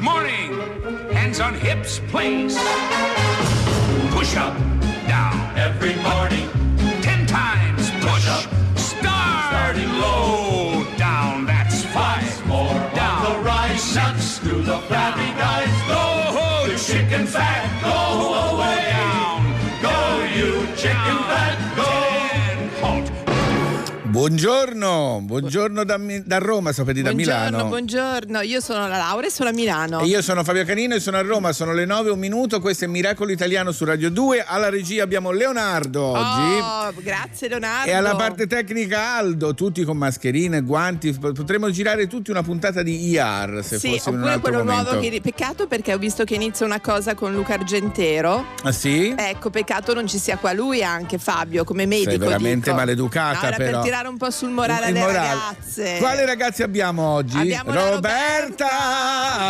morning. Hands on hips, place. Push up, down. Every morning. Buongiorno, buongiorno da, da Roma, sapete da buongiorno, Milano. buongiorno. Io sono la Laura e sono a Milano. E io sono Fabio Canino e sono a Roma, sono le 9 un minuto, questo è Miracolo Italiano su Radio 2, alla regia abbiamo Leonardo oggi. Oh, grazie Leonardo. E alla parte tecnica Aldo, tutti con mascherine guanti. Potremmo girare tutti una puntata di IR se sì, in un oppure altro quello momento. nuovo che peccato perché ho visto che inizia una cosa con Luca Argentero. Ah sì? Ecco, peccato non ci sia qua lui anche Fabio come medico. Sei veramente dico. maleducata No, era però. per tirare un po' sul morale Il morale. ragazze. Quale ragazzi abbiamo oggi? Abbiamo la Roberta,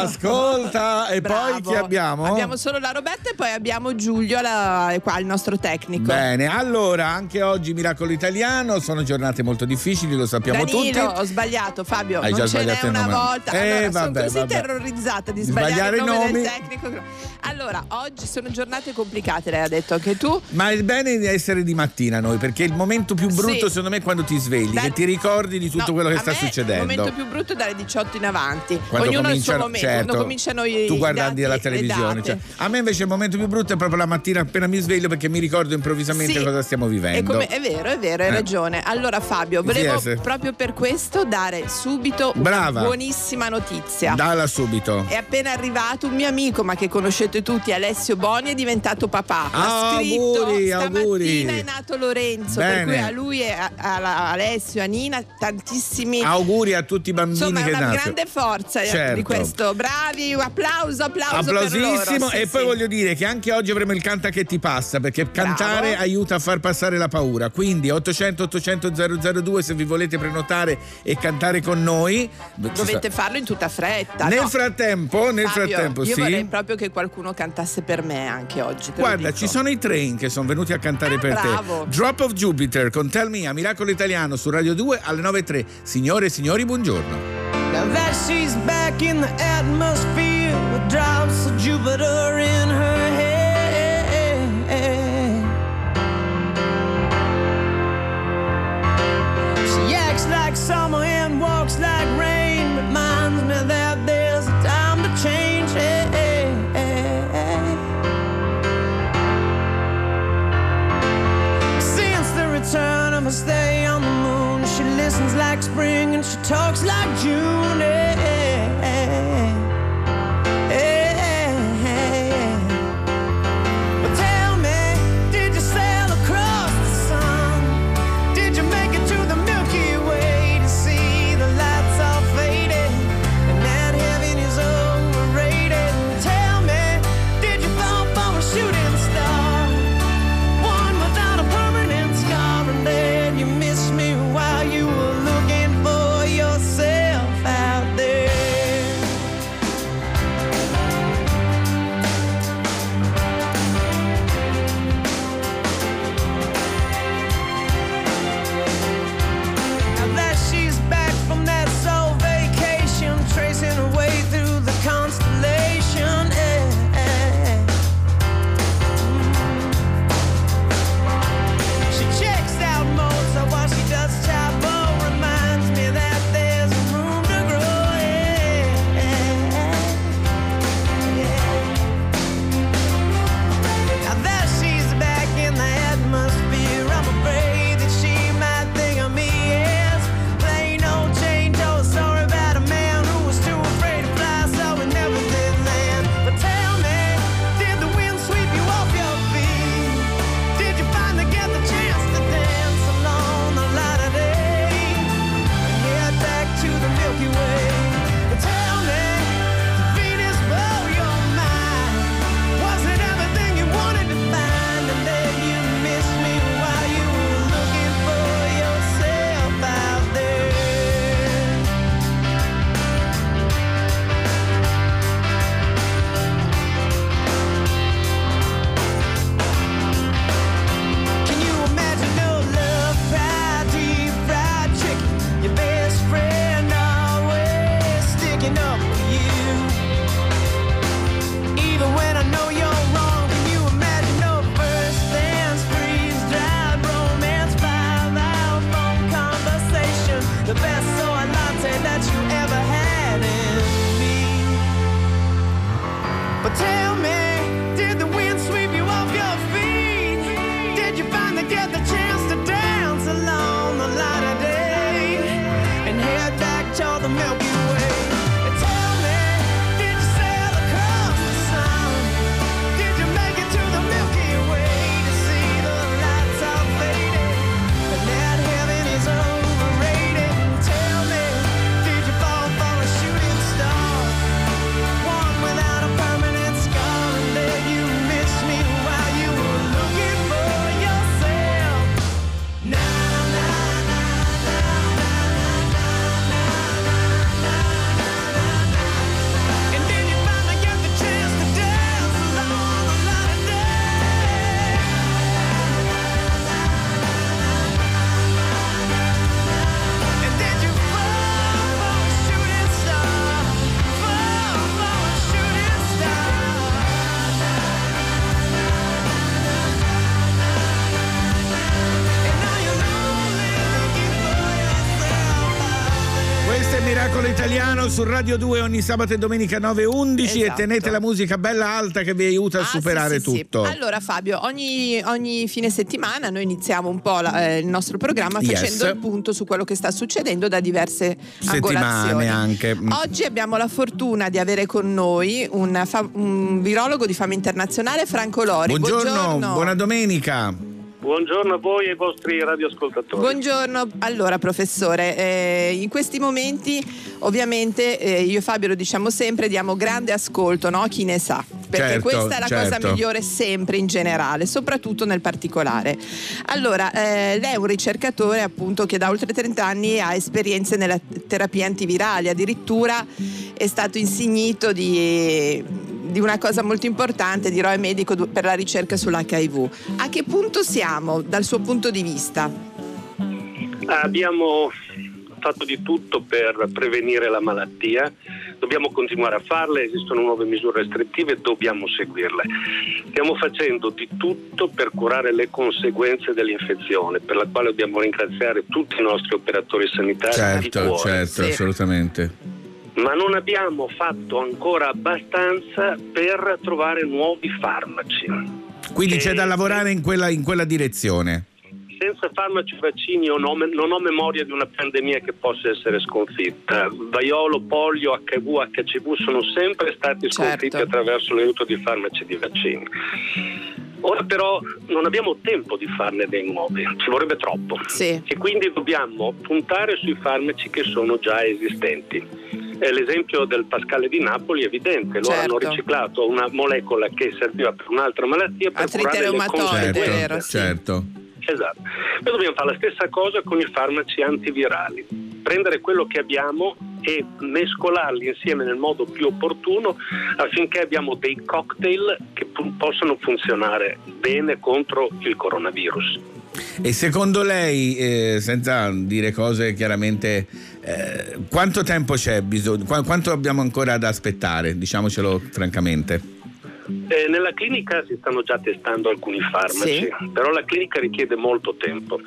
ascolta. E poi Bravo. chi abbiamo? Abbiamo solo la Roberta e poi abbiamo Giulio, la- qua il nostro tecnico. Bene, allora anche oggi Miracolo Italiano, sono giornate molto difficili, lo sappiamo Danilo, tutti. ho sbagliato Fabio, Hai non già ce n'è sbagliato il una nome. volta. Eh, allora, vabbè, sono così vabbè. terrorizzata di sbagliare, sbagliare il nome nomi. del tecnico. Allora, oggi sono giornate complicate, lei ha detto anche tu. Ma è bene di essere di mattina noi, perché il momento più brutto Sì. secondo me è quando ti svegli, Dai- che ti ricordi di tutto No, quello che sta succedendo. Il momento più brutto è dalle 18 in avanti. Quando Ognuno ha il suo momento, certo, quando cominciano i tu guardandi dati, la le televisione cioè, a me invece il momento più brutto è proprio la mattina appena mi sveglio perché mi ricordo improvvisamente Sì. cosa stiamo vivendo come- è vero, è vero, hai Eh. ragione. Allora Fabio, volevo Yes. proprio per questo dare subito Brava. una buonissima notizia. dalla subito È appena arrivato un mio amico, ma che conoscete tutti, Alessio Boni, è diventato papà. Ah, ha scritto auguri, stamattina auguri. è nato Lorenzo, Bene. per cui a lui e a, a- a Alessio, a Nina, tantissimi. auguri a tutti i bambini Insomma, è che una nascono grande forza eh, Certo. di questo. Bravi, applauso, applauso per Applausissimo loro. Sì, e poi sì. voglio dire che anche oggi avremo il canta che ti passa perché cantare Bravo. aiuta a far passare la paura quindi 800 800 002 se vi volete prenotare e cantare con noi Dovete farlo in tutta fretta. nel no? frattempo nel Fabio, frattempo io sì vorrei proprio che qualcuno cantasse per me anche oggi. Guarda, ci sono i train che sono venuti a cantare Ah, per bravo. te. Drop of Jupiter con Tell Me a Miracolo Italiano su Radio 2 alle 9.03. Signore e signori, buongiorno. Now that she's back in the atmosphere with drops of Jupiter in her head. She acts like summer and walks like rain. Reminds me that there's a time to change. Since the return of her stay on the like spring and she talks like June. eh. But tell me, did you sail across the sun? Did you make it Miracolo Italiano su Radio 2 ogni sabato e domenica 9 e 11 e Esatto. tenete la musica bella alta che vi aiuta a Ah, superare sì, sì, sì. tutto. Allora Fabio, ogni, ogni fine settimana noi iniziamo un po' la- eh, il nostro programma Yes. facendo il punto su quello che sta succedendo da diverse Settimane anche. Mm. Oggi abbiamo la fortuna di avere con noi un, fa- un virologo di fama internazionale, Franco Lori. Buongiorno, buona domenica. Buongiorno a voi e ai vostri radioascoltatori. Buongiorno, allora professore, eh, in questi momenti ovviamente eh, io e Fabio lo diciamo sempre, diamo grande ascolto no? a chi ne sa, perché Certo, questa è la cosa certo. migliore sempre in generale, soprattutto nel particolare. Allora, eh, lei è un ricercatore appunto che da oltre 30 anni ha esperienze nella terapia antivirale, addirittura è stato insignito di, di una cosa molto importante, di eroe medico per la ricerca sull'HIV. A che punto siamo dal suo punto di vista? Abbiamo fatto di tutto per prevenire la malattia, dobbiamo continuare a farle, esistono nuove misure restrittive, dobbiamo seguirle. Stiamo facendo di tutto per curare le conseguenze dell'infezione, per la quale dobbiamo ringraziare tutti i nostri operatori sanitari di Certo, cuore. certo, Sì. assolutamente. Ma non abbiamo fatto ancora abbastanza per trovare nuovi farmaci. Quindi Eh, c'è da lavorare in quella, in quella direzione. Senza farmaci e vaccini io non ho, non ho memoria di una pandemia che possa essere sconfitta. Vaiolo, polio, HIV, HCV sono sempre stati sconfitti Certo. attraverso l'aiuto di farmaci e di vaccini. Ora però non abbiamo tempo di farne dei nuovi, ci vorrebbe troppo. Sì. E quindi dobbiamo puntare sui farmaci che sono già esistenti. L'esempio del Pascale di Napoli è evidente, loro Certo. hanno riciclato una molecola che serviva per un'altra malattia per Artrite curare le reumatoide, conseguenze. Certo, certo. Esatto. Noi dobbiamo fare la stessa cosa con i farmaci antivirali. Prendere quello che abbiamo e mescolarli insieme nel modo più opportuno affinché abbiamo dei cocktail che pu- possano funzionare bene contro il coronavirus. E secondo lei, eh, senza dire cose chiaramente, eh, quanto tempo c'è bisogno? Qua- quanto abbiamo ancora da aspettare? Diciamocelo francamente. Eh, nella clinica si stanno già testando alcuni farmaci, Sì. però la clinica richiede molto tempo.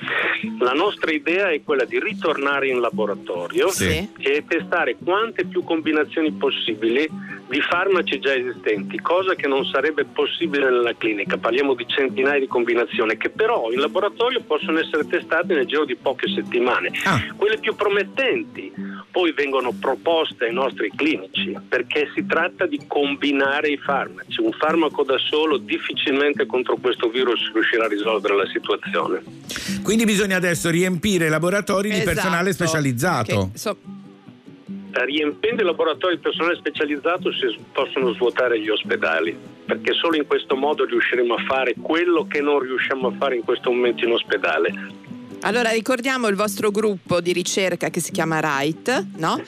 La nostra idea è quella di ritornare in laboratorio Sì. e testare quante più combinazioni possibili di farmaci già esistenti, cosa che non sarebbe possibile nella clinica. Parliamo di centinaia di combinazioni che però in laboratorio possono essere testate nel giro di poche settimane. Ah. Quelle più promettenti poi vengono proposte ai nostri clinici perché si tratta di combinare i farmaci. Un farmaco da solo difficilmente contro questo virus riuscirà a risolvere la situazione. Quindi bisogna adesso riempire i laboratori di Esatto. personale specializzato. Che, so- Riempendo i laboratori di personale specializzato si possono svuotare gli ospedali, perché solo in questo modo riusciremo a fare quello che non riusciamo a fare in questo momento in ospedale. Allora ricordiamo il vostro gruppo di ricerca che si chiama RIGHT, no?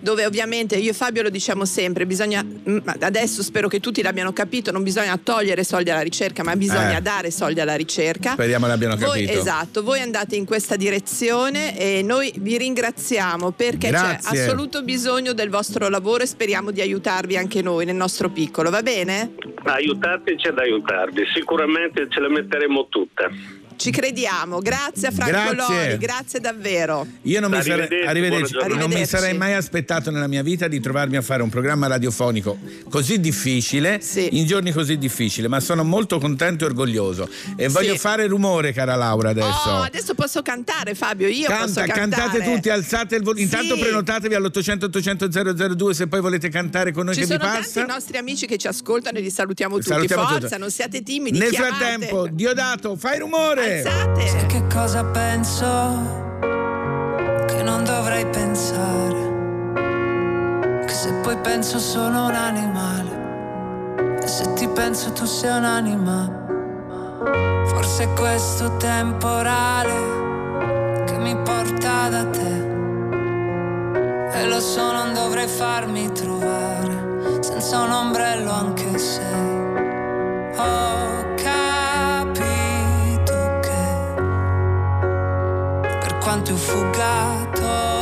dove ovviamente io e Fabio lo diciamo sempre, bisogna, mm, adesso spero che tutti l'abbiamo capito, non bisogna togliere soldi alla ricerca, ma bisogna Eh. dare soldi alla ricerca. Speriamo l'abbiano Voi, capito. esatto, voi andate in questa direzione e noi vi ringraziamo perché Grazie. c'è assoluto bisogno del vostro lavoro e speriamo di aiutarvi anche noi nel nostro piccolo, va bene? Aiutateci ad aiutarvi, sicuramente ce la metteremo tutta. Ci crediamo. Grazie a Franco Grazie. Loli, grazie davvero. Io non mi, sarei, Arrivederci, arrivederci. non mi sarei mai aspettato nella mia vita di trovarmi a fare un programma radiofonico così difficile, Sì. in giorni così difficili, ma sono molto contento e orgoglioso. E voglio fare rumore, cara Laura, adesso. Oh, adesso posso cantare, Fabio. Io posso Canta, cantare. cantate tutti, alzate il volume. Sì. Intanto prenotatevi all'800 800 002 se poi volete cantare con noi Ci che vi sono passa. tanti nostri amici che ci ascoltano e li salutiamo tutti. Salutiamo Forza, tutti. non siate timidi. Nel chiamate. frattempo, Diodato, fai rumore! Alzate. Sai che cosa penso? Che non dovrei pensare. Che se poi penso sono un animale. E se ti penso tu sei un'anima. Forse è questo temporale che mi porta da te. E lo so, non dovrei farmi trovare senza un ombrello anche se ho quanto io fugga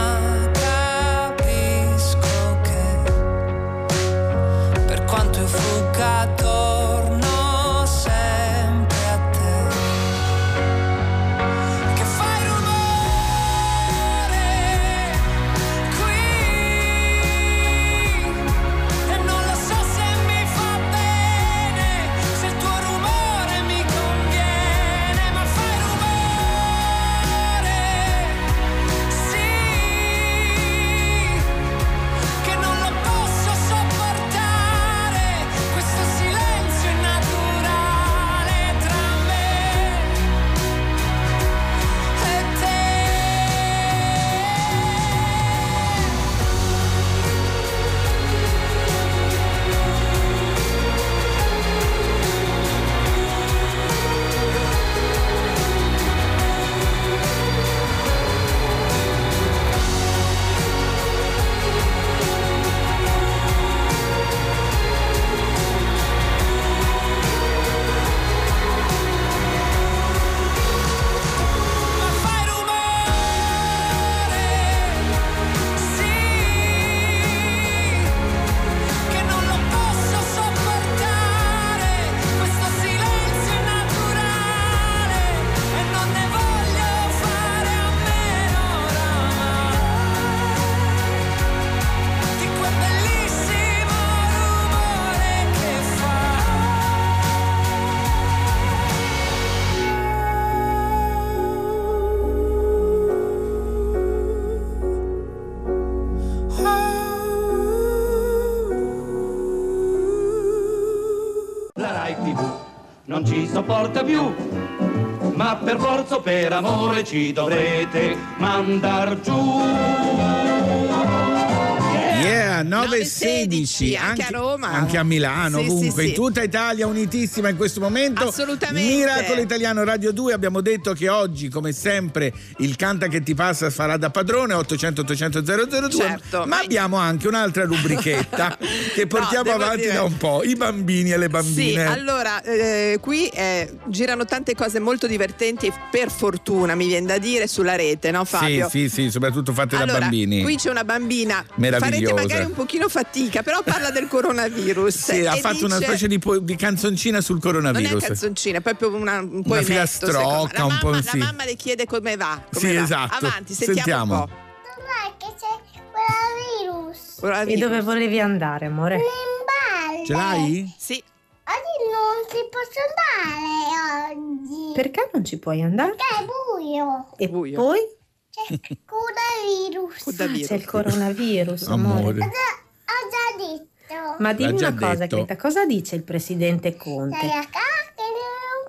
io sopporta più, ma per forza o per amore ci dovrete mandar giù. Yeah, 9.16, 9.16 anche a Roma. anche a Milano, Sì, ovunque, sì, in sì. tutta Italia unitissima in questo momento. Assolutamente. Miracolo Italiano Radio 2, abbiamo detto che oggi, come sempre, il Canta che ti passa farà da padrone 800 800 002, Certo, ma abbiamo anche un'altra rubrichetta che portiamo devo avanti dire- da un po', i bambini e le Sì, bambine. allora eh, qui eh, girano tante cose molto divertenti, per fortuna mi viene da dire, sulla rete, no sì, Fabio? sì, sì, soprattutto fatte da Allora, bambini. qui c'è una bambina, farete Meravigliosa. magari un pochino fatica, però parla del coronavirus. Sì, ha fatto una dice- specie di, po- di canzoncina sul Non è coronavirus. canzoncina, è proprio una, un po' Una filastrocca, un po' mamma, sì. La mamma le chiede come va. come Sì, va. esatto. Avanti, sentiamo, Sentiamo. un po'. Dov'è che c'è quella virus? Coronavirus. E dove volevi andare, amore? In Ce l'hai? Sì. Oggi non si posso andare oggi. Perché non ci puoi andare? Perché è buio. E Buio. poi C'è coronavirus. Coronavirus. c'è il coronavirus, amore. Amore. Ho già, ho già detto. Ma dimmi una cosa, detto. Greta, cosa dice il presidente Conte? Stai a casa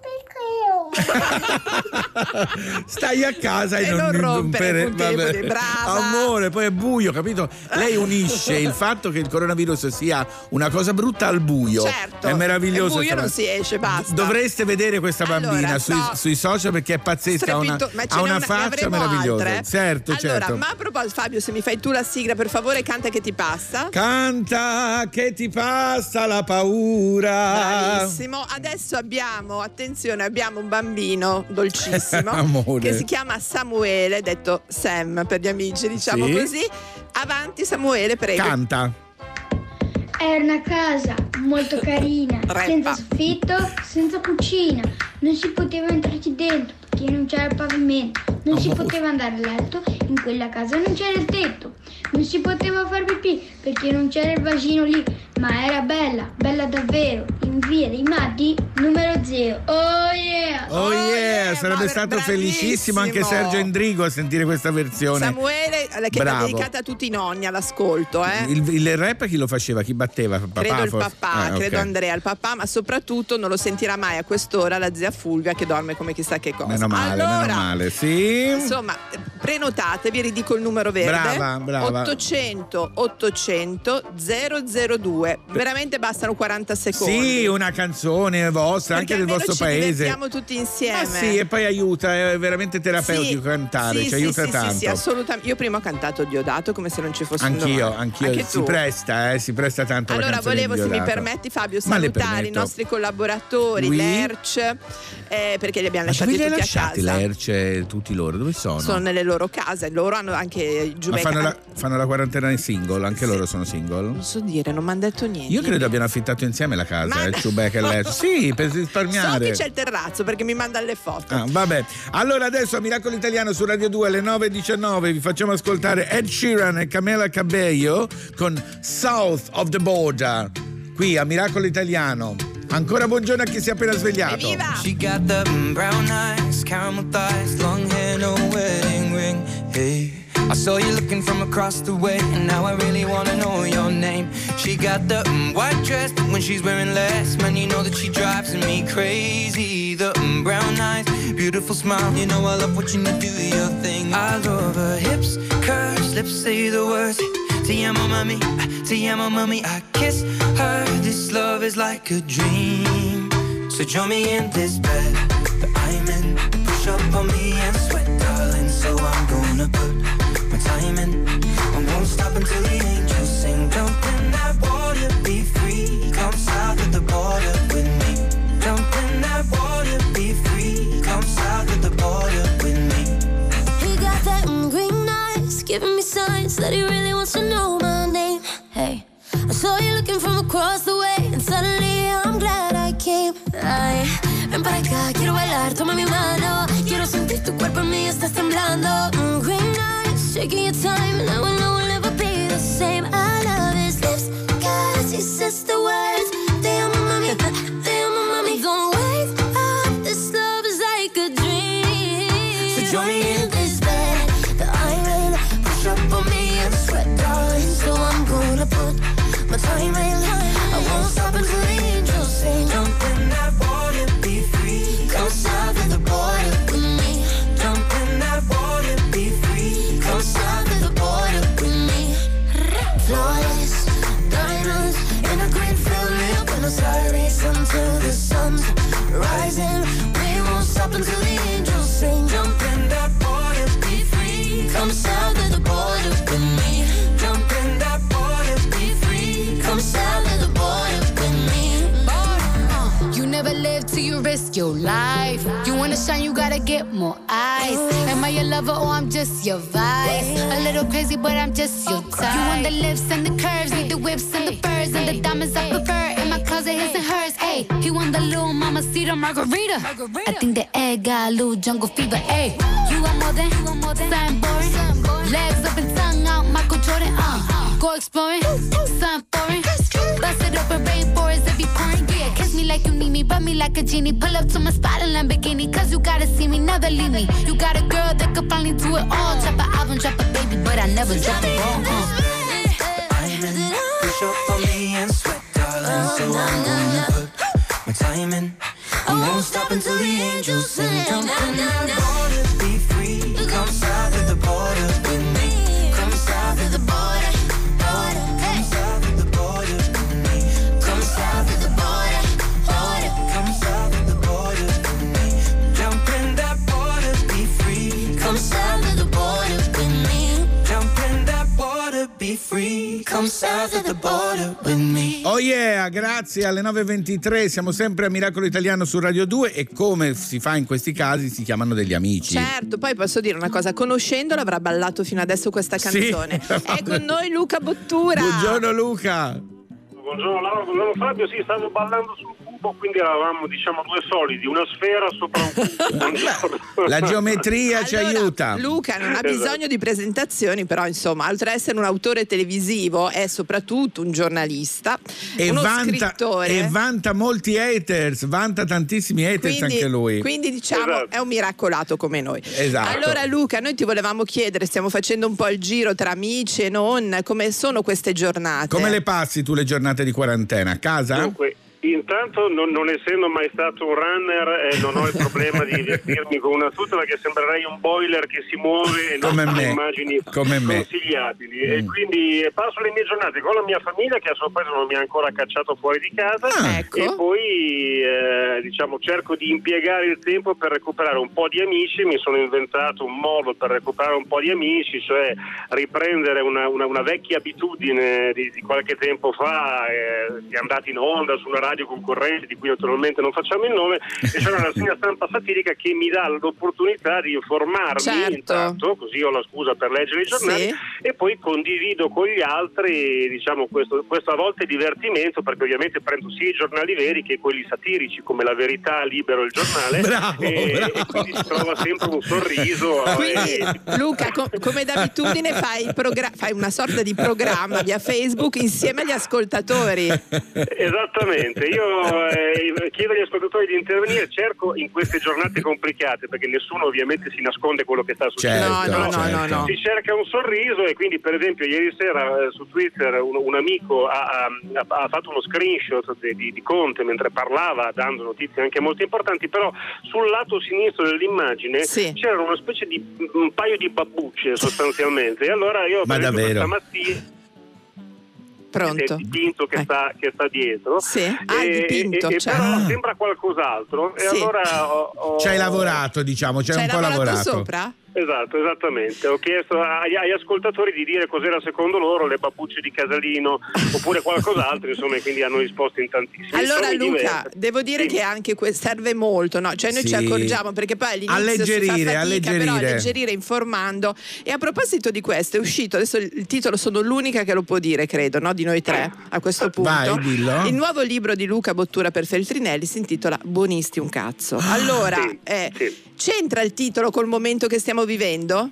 non. Stai a casa e, E non rompere il vabbè. puntiere, brava. Amore, poi è buio, capito? Lei unisce il fatto che il coronavirus sia una cosa brutta al buio. Certo. È meraviglioso. Al buio non si esce, basta. Dovreste vedere questa Allora, bambina sui, no. sui social perché è pazzesca, ha una, ha una una- faccia meravigliosa. altre? Certo, allora, certo. ma a proposito, Fabio, se mi fai tu la sigla, per favore, canta che ti passa. Canta che ti passa la paura. Bravissimo. Adesso abbiamo, attenzione, abbiamo un bambino dolcissimo che si chiama Samuele, detto Sam per gli amici, diciamo Sì. così. Avanti Samuele, prego. Canta. È una casa molto carina, Reppa. senza soffitto, senza cucina. Non si poteva entrarci dentro perché non c'era il pavimento. Non si Amore. poteva andare a letto, in quella casa non c'era il tetto. Non si poteva far pipì perché non c'era il vagino lì. Ma era bella, bella davvero. In via dei Matti, numero 0. Oh yeah! Oh, Oh yeah, yeah, sarebbe stato felicissimo anche bravissimo. Sergio Endrigo a sentire questa versione. Samuele, eh, che è dedicata a tutti i nonni all'ascolto, eh. Il, il rap chi lo faceva? Chi batteva? Papà, credo il forse? papà, Ah, credo ok. Andrea il papà, ma soprattutto non lo sentirà mai a quest'ora la zia Fulvia che dorme come chissà che cosa. Meno male, allora, meno male, sì. Insomma, prenotate, vi ridico il numero verde. Brava, brava. 800 800 002. Veramente bastano 40 secondi. Sì, una canzone vostra, Perché anche del vostro ci paese. divertiamo tutti insieme. Ma sì, e poi aiuta, è veramente terapeutico Sì, cantare, sì, ci sì, aiuta sì, tanto. Sì, sì, assolutamente. Io prima ho cantato Diodato come se non ci fosse un Anch'io, domani. anch'io, Anche si tu. presta, eh, si presta tanto Allora volevo, se mi permetti Fabio, salutare i nostri collaboratori, Oui. l'ERC, eh, perché li abbiamo lasciati tutti lasciati a casa. l'Erce tutti loro? Dove sono? Sono nelle loro case, loro hanno anche Giubecca. fanno la, fanno la quarantena in single, anche loro sono single? Non so dire, non mi hanno detto niente. Io credo abbiano affittato insieme la casa, Ma- eh, Ciubecca e l'Erce. Sì, per So risparmiare. che c'è il terrazzo perché mi manda le foto. Ah, vabbè, allora adesso a Miracolo Italiano su Radio 2 alle 9.19 vi facciamo ascoltare Ed Sheeran e Camela Cabello con South of the Border, qui a Miracolo Italiano. Ancora buongiorno a chi si è appena svegliato. Evviva! She got the brown eyes, caramel thighs, long hair, no wedding ring. Hey, I saw you looking from across the way, and now I really wanna know your name. She got the white dress, but when she's wearing less, man, you know that she drives me crazy. The brown eyes, beautiful smile, you know I love watching you do your thing. I love her hips, curves, lips say the words. Te amo, mami, te amo, mami. I kiss her. This love is like a dream. So join me in this bed that I'm in. Push up on me and sweat, darling. So I'm gonna put my time in. I won't stop until the giving me signs that he really wants to know my name. Hey, I saw you looking from across the way, and suddenly I'm glad I came. Ay, ven para acá, quiero bailar, toma mi mano. Quiero sentir tu cuerpo en mí, estás temblando. Mm, green eyes, shaking your time, and I will know we'll never be the same. I love his lips, cause he says the words. Te amo, mami, te amo, mami. Don't wake up, this love is like a dream. So join me in life. You wanna shine, you gotta get more eyes. Am I your lover or I'm just your vice? A little crazy, but I'm just your type. You want the lips and the curves, need the whips and the furs and the diamonds I prefer. In my closet, his and hers. Hey, he want the little mama cedar margarita. I think the egg got a little jungle fever. Hey, you want more than, something boring. Legs up and tongue out, Michael Jordan. Uh, Go exploring, sun foreign. Bust it open, rainforest like you need me, rub me like a genie. Pull up to my spot in Lamborghini, cause you gotta see me, never leave me. You got a girl that could finally do it all. Drop an album, drop a baby, but I never drop the ball. Uh. Diamond, push up on me and sweat, darling. So I'm gonna put my time in. I won't stop until the angels sing. Jump in the water, be free. Come south of the border Oh yeah, grazie alle 9.23 siamo sempre a Miracolo Italiano su Radio 2 e come si fa in questi casi si chiamano degli amici. Certo, poi posso dire una cosa, conoscendolo avrà ballato fino adesso questa Sì. canzone. È con noi Luca Bottura. Buongiorno Luca. Buongiorno Laura, buongiorno Fabio, sì, stavo ballando sul cubo, quindi eravamo diciamo due solidi, una sfera sopra un cubo. La geometria ci Allora, aiuta. Luca non ha Esatto. bisogno di presentazioni, però insomma, oltre ad essere un autore televisivo, è soprattutto un giornalista, E uno vanta, scrittore. e vanta molti haters, vanta tantissimi haters quindi, anche lui. quindi diciamo Esatto. è un miracolato come noi. Esatto. Allora Luca, noi ti volevamo chiedere, stiamo facendo un po' il giro tra amici e non, come sono queste giornate? Come le passi tu le giornate di quarantena? A casa? Dunque, intanto non, non essendo mai stato un runner eh, non ho il problema di vestirmi con una tuta perché sembrerei un boiler che si muove e non Come me. immagini Come me. consigliabili. E Mm. quindi eh, passo le mie giornate con la mia famiglia che a sorpresa non mi ha ancora cacciato fuori di casa Ah. Ecco. e poi eh, diciamo cerco di impiegare il tempo per recuperare un po' di amici. Mi sono inventato un modo per recuperare un po' di amici, cioè riprendere una, una- una vecchia abitudine di, di qualche tempo fa, eh, è andata in onda su una radio concorrente di cui naturalmente non facciamo il nome, e c'è una rassegna stampa satirica che mi dà l'opportunità di informarmi Certo. intanto, così ho la scusa per leggere i giornali Sì. E poi condivido con gli altri diciamo questo, questo a volte divertimento perché ovviamente prendo sia i giornali veri che quelli satirici come La Verità, Libero il giornale Bravo, e, bravo. e quindi si trova sempre un sorriso Quindi e- Luca, co- come d'abitudine fai, progra- fai una sorta di programma via Facebook insieme agli ascoltatori. Esattamente, io eh, chiedo agli ascoltatori di intervenire, cerco in queste giornate complicate perché nessuno ovviamente si nasconde quello che sta succedendo. Certo, No, no, no, certo. no, no. Si cerca un sorriso e quindi per esempio ieri sera eh, su Twitter un, un amico ha, ha- ha fatto uno screenshot di, di- di Conte mentre parlava dando notizie anche molto importanti, però sul lato sinistro dell'immagine Sì. c'era una specie di un paio di babbucce sostanzialmente e allora io Ma davvero? stamattina Pronto? del dipinto che, Ecco. sta, che sta dietro. Sì. Ah, E- dipinto, e- e certo. però Ah. sembra qualcos'altro. E Sì. allora ho, ho- Ci hai lavorato, diciamo, ci hai Ci hai un po' lavorato lavorato. sopra? Esatto, esattamente. Ho chiesto agli, agli ascoltatori di dire cos'era secondo loro le babbucce di Casalino oppure qualcos'altro, insomma, e quindi hanno risposto in tantissimi. Allora Sono Luca, diverse. devo dire Sì. che anche que- serve molto, no? Cioè noi ci Sì. accorgiamo perché poi all'inizio si Alleggerire, fa fatica, alleggerire. però alleggerire informando. E a proposito di questo è uscito, adesso il il titolo sono l'unica che lo può dire, credo, no? Di noi tre a questo punto. Vai, dillo. Il nuovo libro di Luca Bottura per Feltrinelli si intitola Buonisti un cazzo. Allora, Sì, eh, sì. c'entra il titolo col momento che stiamo vivendo?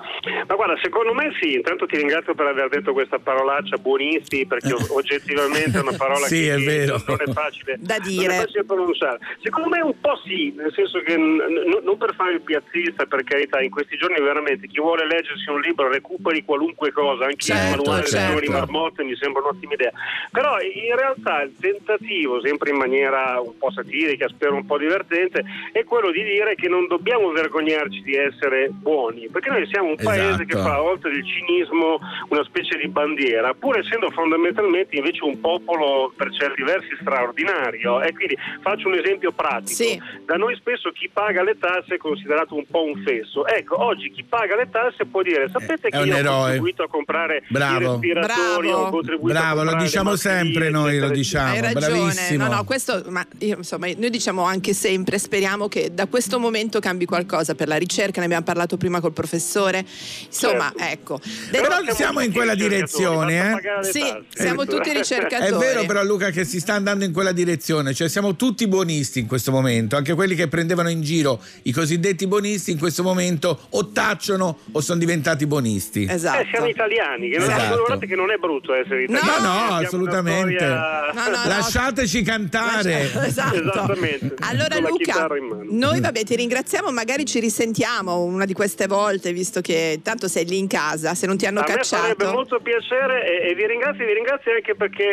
Ma guarda, secondo me sì, intanto ti ringrazio per aver detto questa parolaccia buonisti, perché oggettivamente è una parola Sì, che è vero. non è facile Da non dire. è facile pronunciare. Secondo me un po' sì, nel senso che n- non per fare il piazzista, per carità, in questi giorni veramente chi vuole leggersi un libro recuperi qualunque cosa, anche Certo, il manuale certo. giovani marmotte mi sembra un'ottima idea. Però in realtà il tentativo, sempre in maniera un po' satirica, spero un po' divertente, è quello di dire che non dobbiamo vergognarci di essere buoni, perché noi siamo un paese che Esatto. fa oltre il cinismo una specie di bandiera, pur essendo fondamentalmente invece un popolo per certi versi straordinario. E quindi faccio un esempio pratico. Sì. Da noi spesso chi paga le tasse è considerato un po' un fesso. Ecco, oggi chi paga le tasse può dire, sapete È che un io ho eroe. contribuito a comprare Bravo. i respiratori, Bravo. ho contribuito a Bravo, lo comprare diciamo sempre noi, lo diciamo. Hai ragione, bravissimo. no, no, questo, ma io, insomma, noi diciamo anche sempre, speriamo che da questo momento cambi qualcosa per la ricerca, ne abbiamo parlato prima col col professore. Insomma, ecco. Però siamo in quella direzione, eh? Sì, siamo tutti È ricercatori. vero però Luca che si sta andando in quella direzione, cioè siamo tutti buonisti in questo momento, anche quelli che prendevano in giro i cosiddetti buonisti in questo momento o tacciono o sono diventati buonisti. Esatto. Eh, siamo italiani, che non, Esatto. guardate che non è brutto essere No, italiani. no, Abbiamo una assolutamente. storia- No, no, no. Lasciateci cantare. Esatto. Esattamente. Allora Luca, noi vabbè ti ringraziamo, magari ci risentiamo una di queste volte, visto che tanto sei lì in casa, se non ti hanno A me farebbe cacciato. molto piacere e, e vi ringrazio, vi ringrazio anche perché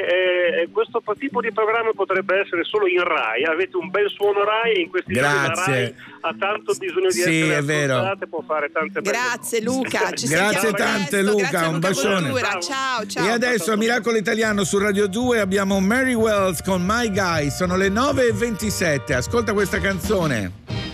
eh, questo tipo di programma potrebbe essere solo in Rai. Avete un bel suono Rai in questi giorni la Grazie. Rai ha tanto bisogno di Sì, essere è vero. e può fare tante belle Grazie Luca, ci Grazie tante presto. Luca, Grazie a un Luca bacione. Ventura. Ciao, ciao. E adesso a Miracolo Italiano su Radio 2 abbiamo Mary Wells con My Guy, sono le 9.27, ascolta questa canzone.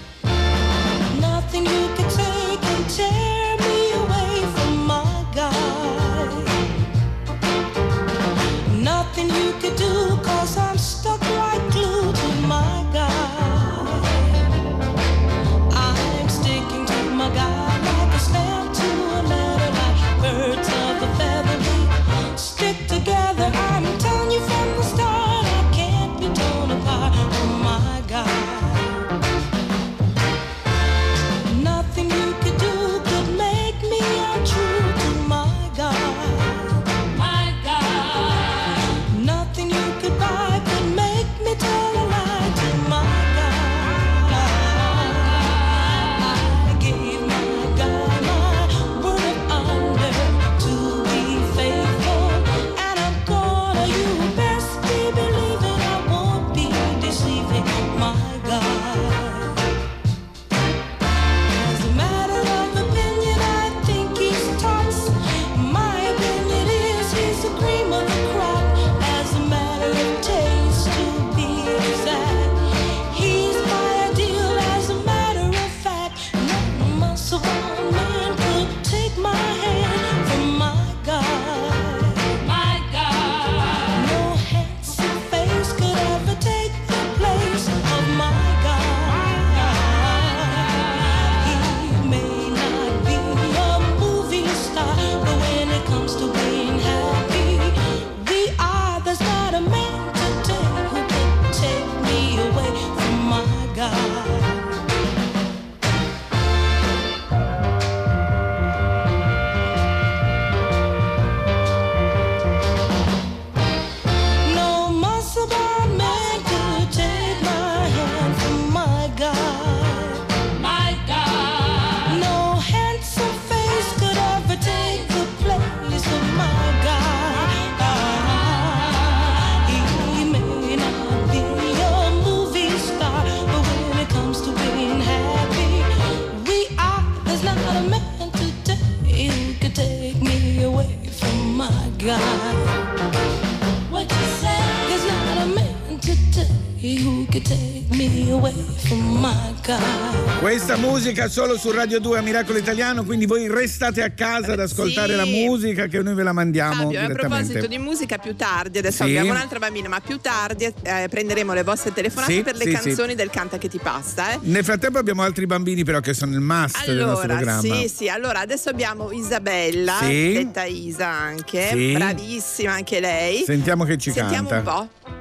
Questa musica solo su Radio 2 a Miracolo Italiano, quindi voi restate a casa ad ascoltare Sì. la musica che noi ve la mandiamo Fabio, a proposito di musica più tardi, adesso Sì. abbiamo un'altra bambina, ma più tardi eh, prenderemo le vostre telefonate Sì, per le sì, canzoni sì. del Canta che ti passa. Eh. Nel frattempo abbiamo altri bambini però che sono il must del nostro Allora, programma. sì, sì, allora adesso abbiamo Isabella, Sì. detta Isa anche, Sì. bravissima anche lei. Sentiamo che ci Sentiamo canta. un po'.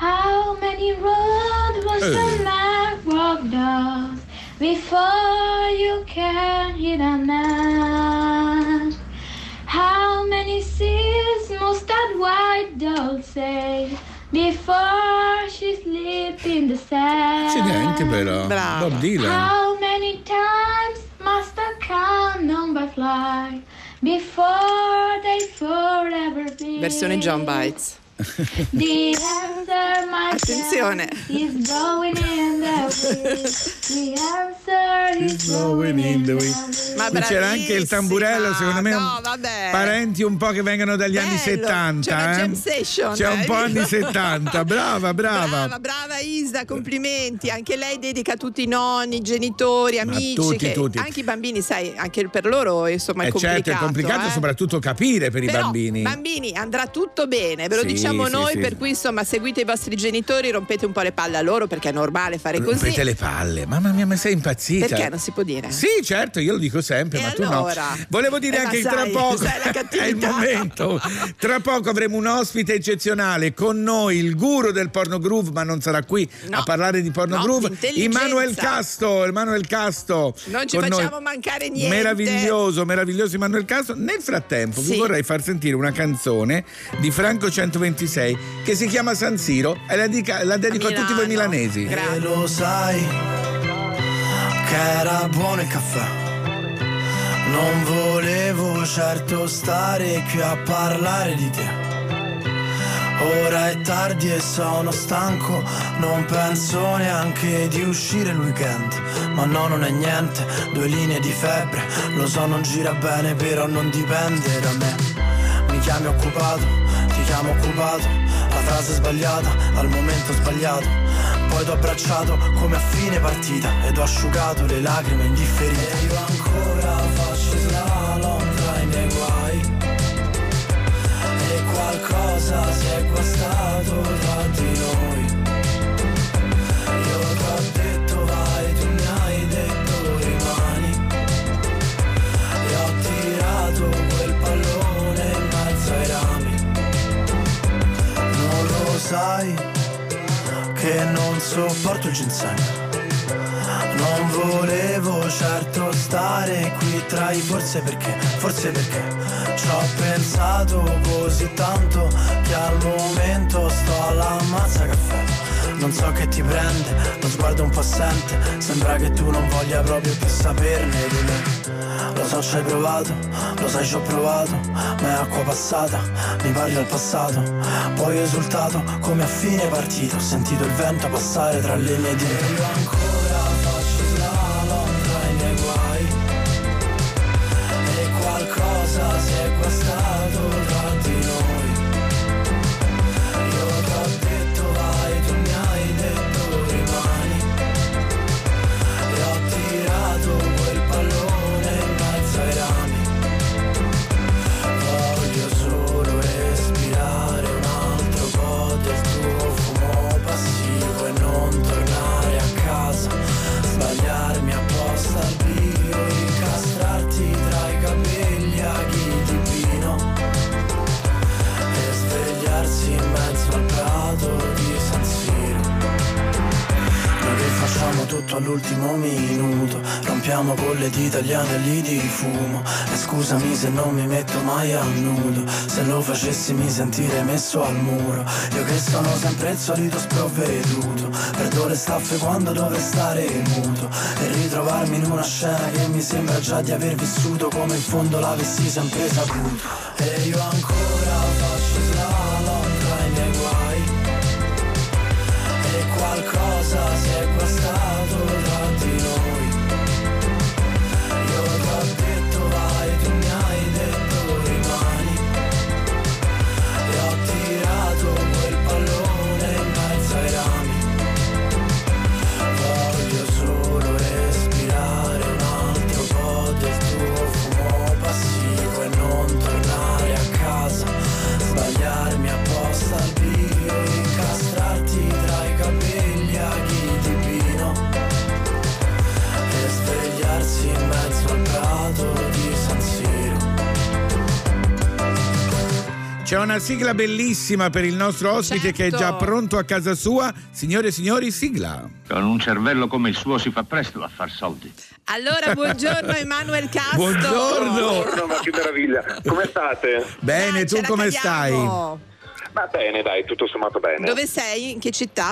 How many roads was the man walked down before you can hit a man? How many seas must that white dove sail before she slipped in the sand? Accidenti però. Brava. Bob Dylan. How many times must a cow fly before they forever be? Versione John Bites. Attenzione. Is blowing in the wind. The answer is blowing in the wind. Ma c'era anche il tamburello, secondo me, no, vabbè. parenti un po' che vengono dagli anni Bello, 70. c'è una eh? session, C'è un po' anni visto? 70, brava, brava. Brava, brava Isa, complimenti. Anche lei dedica a tutti i nonni, i genitori, amici. tutti, che tutti. Anche i bambini, sai, anche per loro insomma è Eh, complicato. certo, è complicato eh. soprattutto capire per i Però, bambini. bambini, andrà tutto bene, ve lo Sì, diciamo sì, noi, sì. per cui insomma seguite i vostri genitori, rompete un po' le palle a loro perché è normale fare così. Rompete le palle, mamma mia, ma sei impazzita. Perché non si può dire? Sì, certo, io lo dico sempre, E ma allora? tu no. Volevo dire Eh, anche che sai, tra poco è il momento. Tra poco avremo un ospite eccezionale con noi, il guru del porno groove, ma non sarà qui a parlare di porno No, groove. Immanuel Casto, Emanuel Casto. Non ci con noi. facciamo mancare niente. Meraviglioso, meraviglioso Emanuel Casto. Nel frattempo vi Sì. vorrei far sentire una canzone di Franco 126 che si chiama San Siro e la, dedico a, tutti voi milanesi. E lo sai che era buono il caffè. Non volevo certo stare qui a parlare di te. Ora è tardi e sono stanco, non penso neanche di uscire il weekend. Ma no, non è niente, due linee di febbre, lo so non gira bene, però non dipende da me. Mi chiami occupato, ti chiamo occupato, la frase sbagliata, al momento sbagliato. Poi t'ho abbracciato come a fine partita ed ho asciugato le lacrime indifferite. E io ancora faccio slalom tra i miei guai. E qualcosa si è guastato tra di noi. Sai che non sopporto il ginseng. Non volevo certo stare qui tra i forse perché, forse perché ci ho pensato così tanto che al momento sto alla mazza caffè. Non so che ti prende, lo sguardo un po' assente, sembra che tu non voglia proprio più saperne di me. Lo so ci hai provato, lo sai ci ho provato, ma è acqua passata, mi parli al passato. Poi ho esultato come a fine partita, ho sentito il vento passare tra le mie dita. Io ancora faccio anelli di fumo. E scusami se non mi metto mai a nudo. Se lo facessi mi sentirei messo al muro. Io che sono sempre il solito sprovveduto. Perdo le staffe quando dovrei stare muto. E ritrovarmi in una scena che mi sembra già di aver vissuto Come in fondo l'avessi sempre saputo. E io ancora faccio slalom tra i miei guai. E qualcosa si è guastato tra di noi. C'è una sigla bellissima per il nostro ospite che è già Certo. pronto a casa sua. Signore e signori, sigla. Con un cervello come il suo si fa presto a far soldi. Allora, buongiorno Emanuel Castro. Buongiorno. ma che meraviglia. Come state? Bene, tu come stai? caviamo. Ma bene, dai, tutto sommato bene. Dove sei? In che città?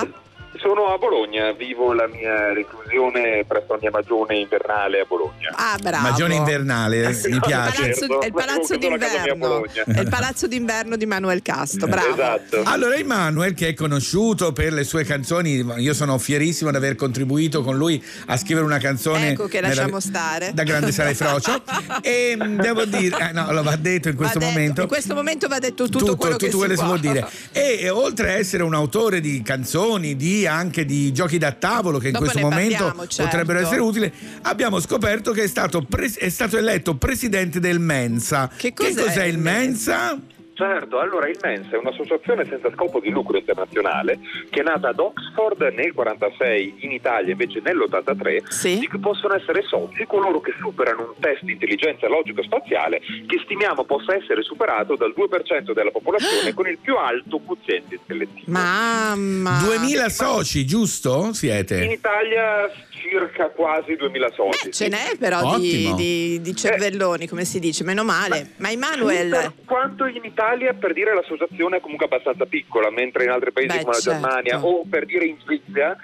Sono a Bologna, vivo la mia reclusione presso la mia magione invernale a Bologna. Ah, bravo. Magione invernale, mi È il piace. palazzo, è il palazzo d'inverno. È il palazzo d'inverno di Manuel Castro, bravo. Esatto. Allora, Emanuel, che è conosciuto per le sue canzoni, io sono fierissimo di aver contribuito con lui a scrivere una canzone. Ecco che lasciamo stare. Da grande sarai frocio. e mh, devo dire, eh, no, lo va detto in questo Va detto- momento. In questo momento va detto tutto, tutto, quello che tutto si quello si può può dire. E e oltre a essere un autore di canzoni, di anche di giochi da tavolo che in Dopo questo ne momento parliamo, certo. potrebbero essere utili, abbiamo scoperto che è stato, pres- è stato eletto presidente del Mensa. Che cos'è il il Mensa? Certo, allora il MENS è un'associazione senza scopo di lucro internazionale che è nata ad Oxford nel 46, in Italia invece nell'83, di cui possono essere soci coloro che superano un test di intelligenza logico-spaziale che stimiamo possa essere superato dal 2% della popolazione con il più alto quoziente intellettivo. Mamma. 2000 soci, giusto? In Siete? Italia circa quasi 2000 soci. Ce n'è però di, di- di cervelloni, come si dice, meno male. Ma Sì, Emanuel, quanto in Italia per dire l'associazione è comunque abbastanza piccola, mentre in altri paesi Beh, come la certo. Germania o per dire in Svizzera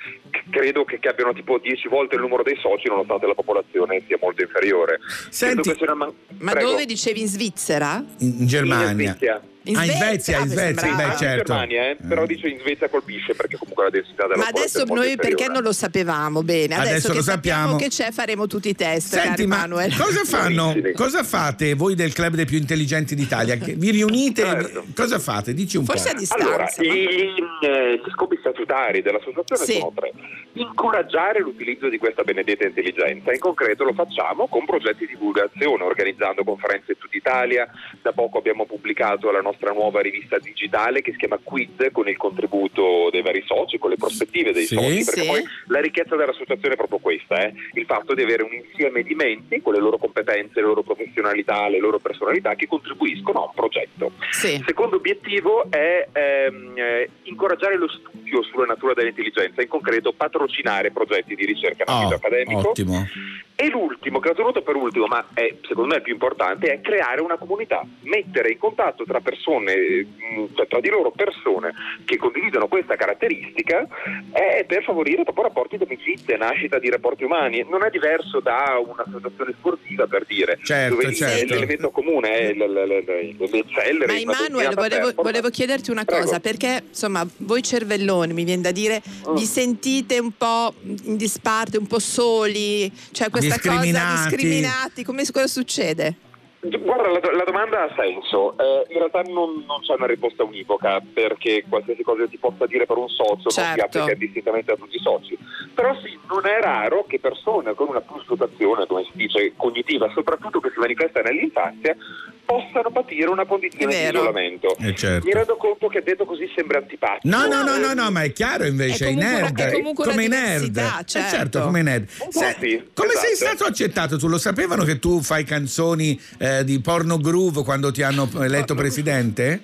credo che, che abbiano tipo 10 volte il numero dei soci nonostante la popolazione sia molto inferiore. Senti- man- ma Prego. dove dicevi in Svizzera? In in Germania. In Svezia. In ah, in Svezia? Svezia, in Ah, mi Svezia, beh, certo. In Germania, eh, però dice in Svezia colpisce perché comunque la densità della Ma adesso popolazione è molto noi perché non lo sapevamo bene? Adesso, Adesso che lo sappiamo. che c'è faremo tutti i test, Senti, ma Emanuel. cosa fanno? Cosa fate voi del club dei più intelligenti d'Italia? Che Vi riunite? Certo. Cosa fate? Dici un Forse a po'. distanza. Allora, ma- gli, eh, gli scopi statutari dell'associazione Sì. sono tre. Incoraggiare l'utilizzo di questa benedetta intelligenza. In concreto lo facciamo con progetti di divulgazione, organizzando conferenze in tutta Italia. Da poco abbiamo pubblicato la nostra nuova rivista digitale che si chiama Quiz con il contributo dei vari soci, con le prospettive dei Sì. soci. Perché Sì. poi la ricchezza dell'associazione è proprio questa, eh? il fatto di avere un insieme di menti con le loro competenze, le loro professionalità, le loro personalità che contribuiscono a un progetto. Sì. Il secondo obiettivo è ehm, eh, incoraggiare lo studio sulla natura dell'intelligenza, in concreto patrocinare progetti di ricerca in Oh, ambito accademico. ottimo. E l'ultimo, che ho tenuto per ultimo, ma è secondo me il più importante, è creare una comunità, mettere in contatto tra persone, mh, cioè tra di loro persone che condividono questa caratteristica eh, per favorire proprio rapporti di amicizia, nascita di rapporti umani. Non è diverso da un'associazione sportiva per dire, Certo, dove certo. l'elemento comune è le, le, le, le, le eccellere Ma in una Emanuel, determinata volevo, volevo chiederti una Prego. cosa, perché insomma voi cervelloni, mi viene da dire, Oh. vi sentite un po' in disparte, un po' soli, cioè questa cosa Discriminati. discriminati, come cosa succede? Guarda, la, la domanda ha senso. Eh, in realtà non, non c'è una risposta univoca perché qualsiasi cosa ti possa dire per un socio non si Certo. applica distintamente a tutti i soci. Però sì, non è raro che persone con una plus dotazione, come si dice, cognitiva, soprattutto che si manifesta nell'infanzia, possano patire una condizione di isolamento. Eh, certo. Mi rendo conto che detto così sembra antipatico. No, no, no, Eh, no, no, ma è chiaro invece, È i comunque- nerd. una come i nerd. Eh, certo. certo, come i nerd. po' Se- sì, come sei esatto. stato accettato? Tu lo sapevano che tu fai canzoni eh, di porno groove quando ti hanno eletto presidente?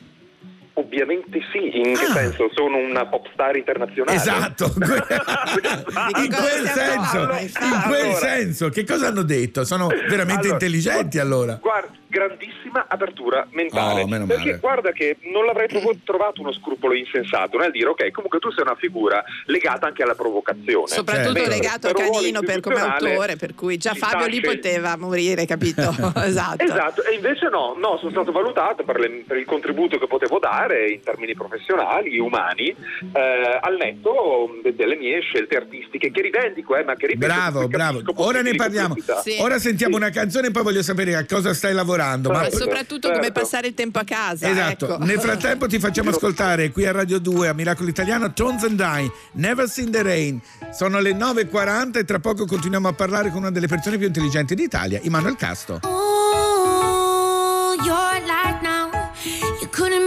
Ovviamente sì, in che Ah. senso? Sono una pop star internazionale. Esatto, in quel senso, in quel Allora. senso, che cosa hanno detto? Sono veramente Allora, intelligenti allora. Guarda, grandissima apertura mentale. Oh, meno perché guarda che non l'avrei trovato uno scrupolo insensato nel dire ok, comunque tu sei una figura legata anche alla provocazione. Soprattutto Certo. legato a Canino per come autore, per cui già Fabio lì poteva morire, capito? esatto. Esatto, e invece no, no, sono stato valutato per, le- per il contributo che potevo dare in termini professionali, umani, eh, al netto de- delle mie scelte artistiche che rivendico, eh, ma che ripeto, Bravo, bravo. Ora ne parliamo. Sì. Ora sentiamo Sì. una canzone e poi voglio sapere a cosa stai lavorando. Ma E Certo. soprattutto come certo. passare il tempo a casa. Esatto, ecco. nel frattempo ti facciamo ascoltare qui a Radio 2 a Miracolo Italiano Tones and Die, Never Seen the Rain. Sono le 9.40 e tra poco continuiamo a parlare con una delle persone più intelligenti d'Italia, Immanuel Casto. Ooh, your life now. You couldn't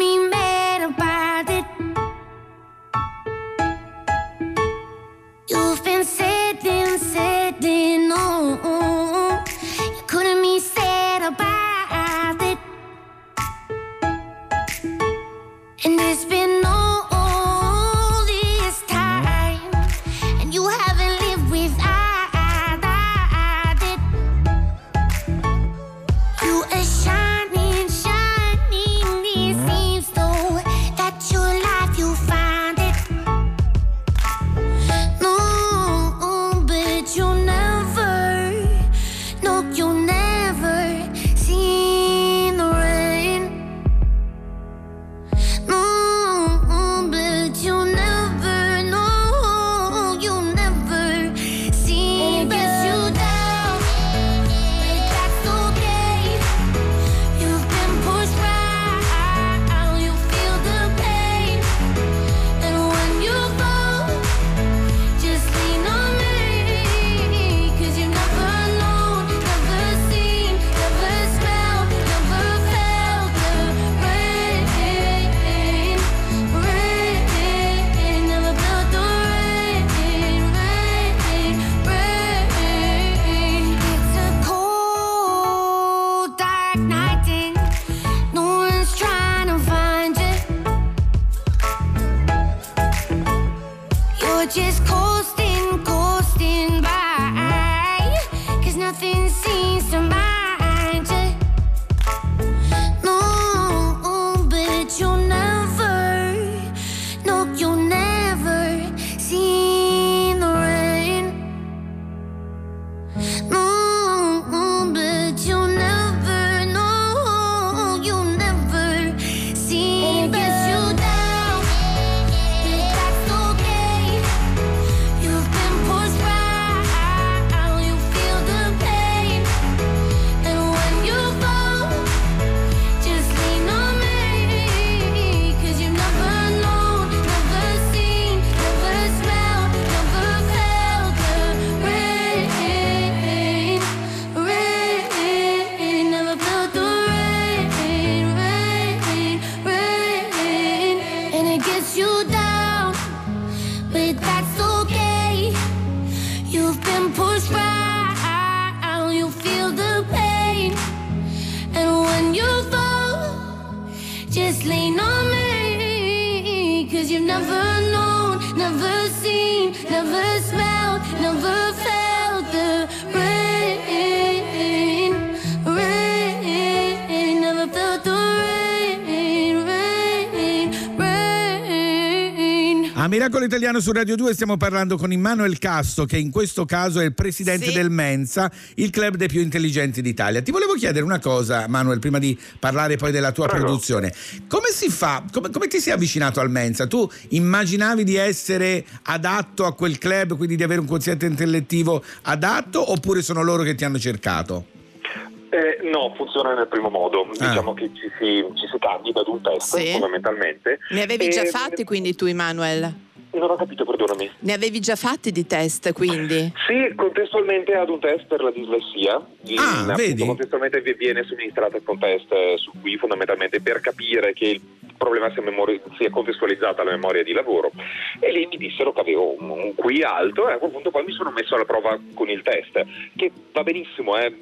Miracolo Italiano su Radio 2 stiamo parlando con Immanuel Casto, che in questo caso è il presidente Sì. del Mensa, il club dei più intelligenti d'Italia. Ti volevo chiedere una cosa, Manuel, prima di parlare poi della tua produzione. Come si fa? Come, come ti sei avvicinato al Mensa? Tu immaginavi di essere adatto a quel club, quindi di avere un quoziente intellettivo adatto, oppure sono loro che ti hanno cercato? Eh, no, funziona nel primo modo. Diciamo che ci si, ci si candida ad un test, Sì. fondamentalmente. Ne avevi già E- fatti quindi tu, Emanuel? Non ho capito, perdonami. Ne avevi già fatti di test quindi? Sì, contestualmente ad un test per la dislessia. Ah, vedi? Contestualmente vi viene somministrato un test eh, su cui fondamentalmente per capire che il problema sia, memori- sia contestualizzata alla memoria di lavoro. E lì mi dissero che avevo un, un QI alto e a quel punto poi mi sono messo alla prova con il test, che va benissimo, eh.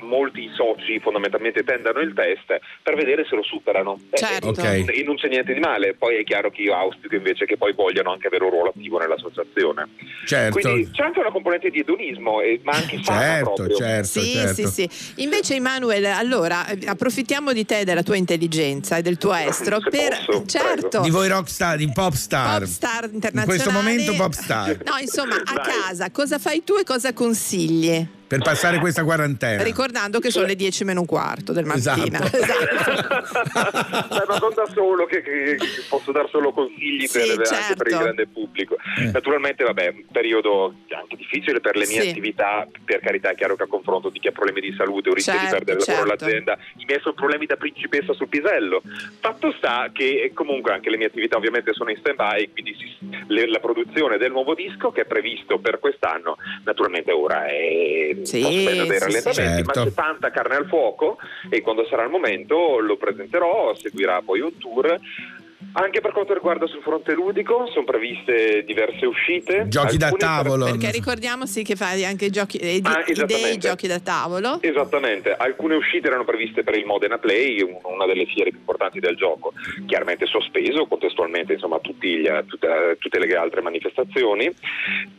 molti soci fondamentalmente tendano il test per vedere se lo superano. Eh, Certo. Ok. E non c'è niente di male, poi è chiaro che io auspico invece che poi vogliano anche avere un ruolo attivo nell'associazione. Certo. Quindi c'è anche una componente di edonismo, eh, ma anche Certo, proprio. certo, Sì, certo. sì, sì. Invece, Emanuele, allora eh, approfittiamo di te e della tua intelligenza e del tuo estro Se per posso, certo. Di voi rockstar, di pop star. Pop star In internazionali. questo momento pop star. No, insomma, a casa cosa fai tu e cosa consigli? Per passare questa quarantena. Ricordando che sono le 10 meno un quarto del mattina. Esatto. Beh, ma non da solo che, che- che posso dar solo consigli Sì, per, anche certo. per il grande pubblico. Eh. Naturalmente, vabbè, un periodo anche difficile per le mie Sì. attività, per carità, è chiaro che a confronto di chi ha problemi di salute o rischia Certo, di perdere il lavoro certo. all'azienda, i miei sono problemi da principessa sul pisello. Fatto sta che eh, comunque anche le mie attività ovviamente sono in stand-by, quindi si- le- la produzione del nuovo disco che è previsto per quest'anno, naturalmente ora è Sì, sospesa dei sì, rallentamenti, ma Certo. c'è tanta carne al fuoco e quando sarà il momento lo presenterò, seguirà poi un tour. Anche per quanto riguarda sul fronte ludico sono previste diverse uscite. Giochi da tavolo. Perché ricordiamo sì che fai anche giochi, eh, di- Ah, idee, giochi da tavolo. Esattamente, alcune uscite erano previste per il Modena Play, un- una delle fiere più importanti del gioco, chiaramente sospeso contestualmente insomma, a tutti gli- a tutte, a tutte le altre manifestazioni.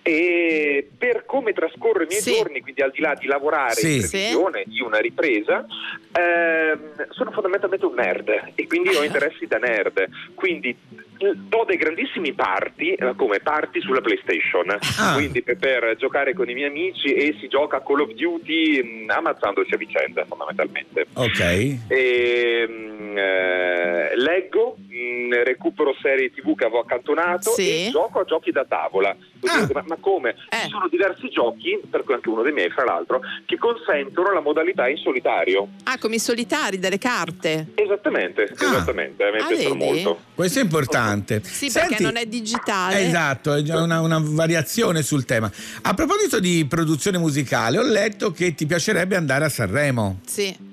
E per come trascorro i miei Sì. giorni, quindi al di là di lavorare Sì. in previsione di una ripresa, ehm, sono fondamentalmente un nerd e quindi ho interessi da nerd. Quindi do dei grandissimi party, eh, come party sulla PlayStation, Ah. quindi per, per giocare con i miei amici e si gioca a Call of Duty mh, ammazzandosi a vicenda fondamentalmente. Ok. E, mh, eh, leggo, mh, recupero serie tv che avevo accantonato Sì. e gioco a giochi da tavola. Ah. ma, ma come? Eh. Ci sono diversi giochi, per cui anche uno dei miei fra l'altro, che consentono la modalità in solitario. Ah, come i solitari delle carte. Esattamente, Ah. esattamente, a me Ah, molto. Questo è importante. Sì, Senti- perché non è digitale. Esatto, è già una, una variazione sul tema. A proposito di produzione musicale, ho letto che ti piacerebbe andare a Sanremo. Sì.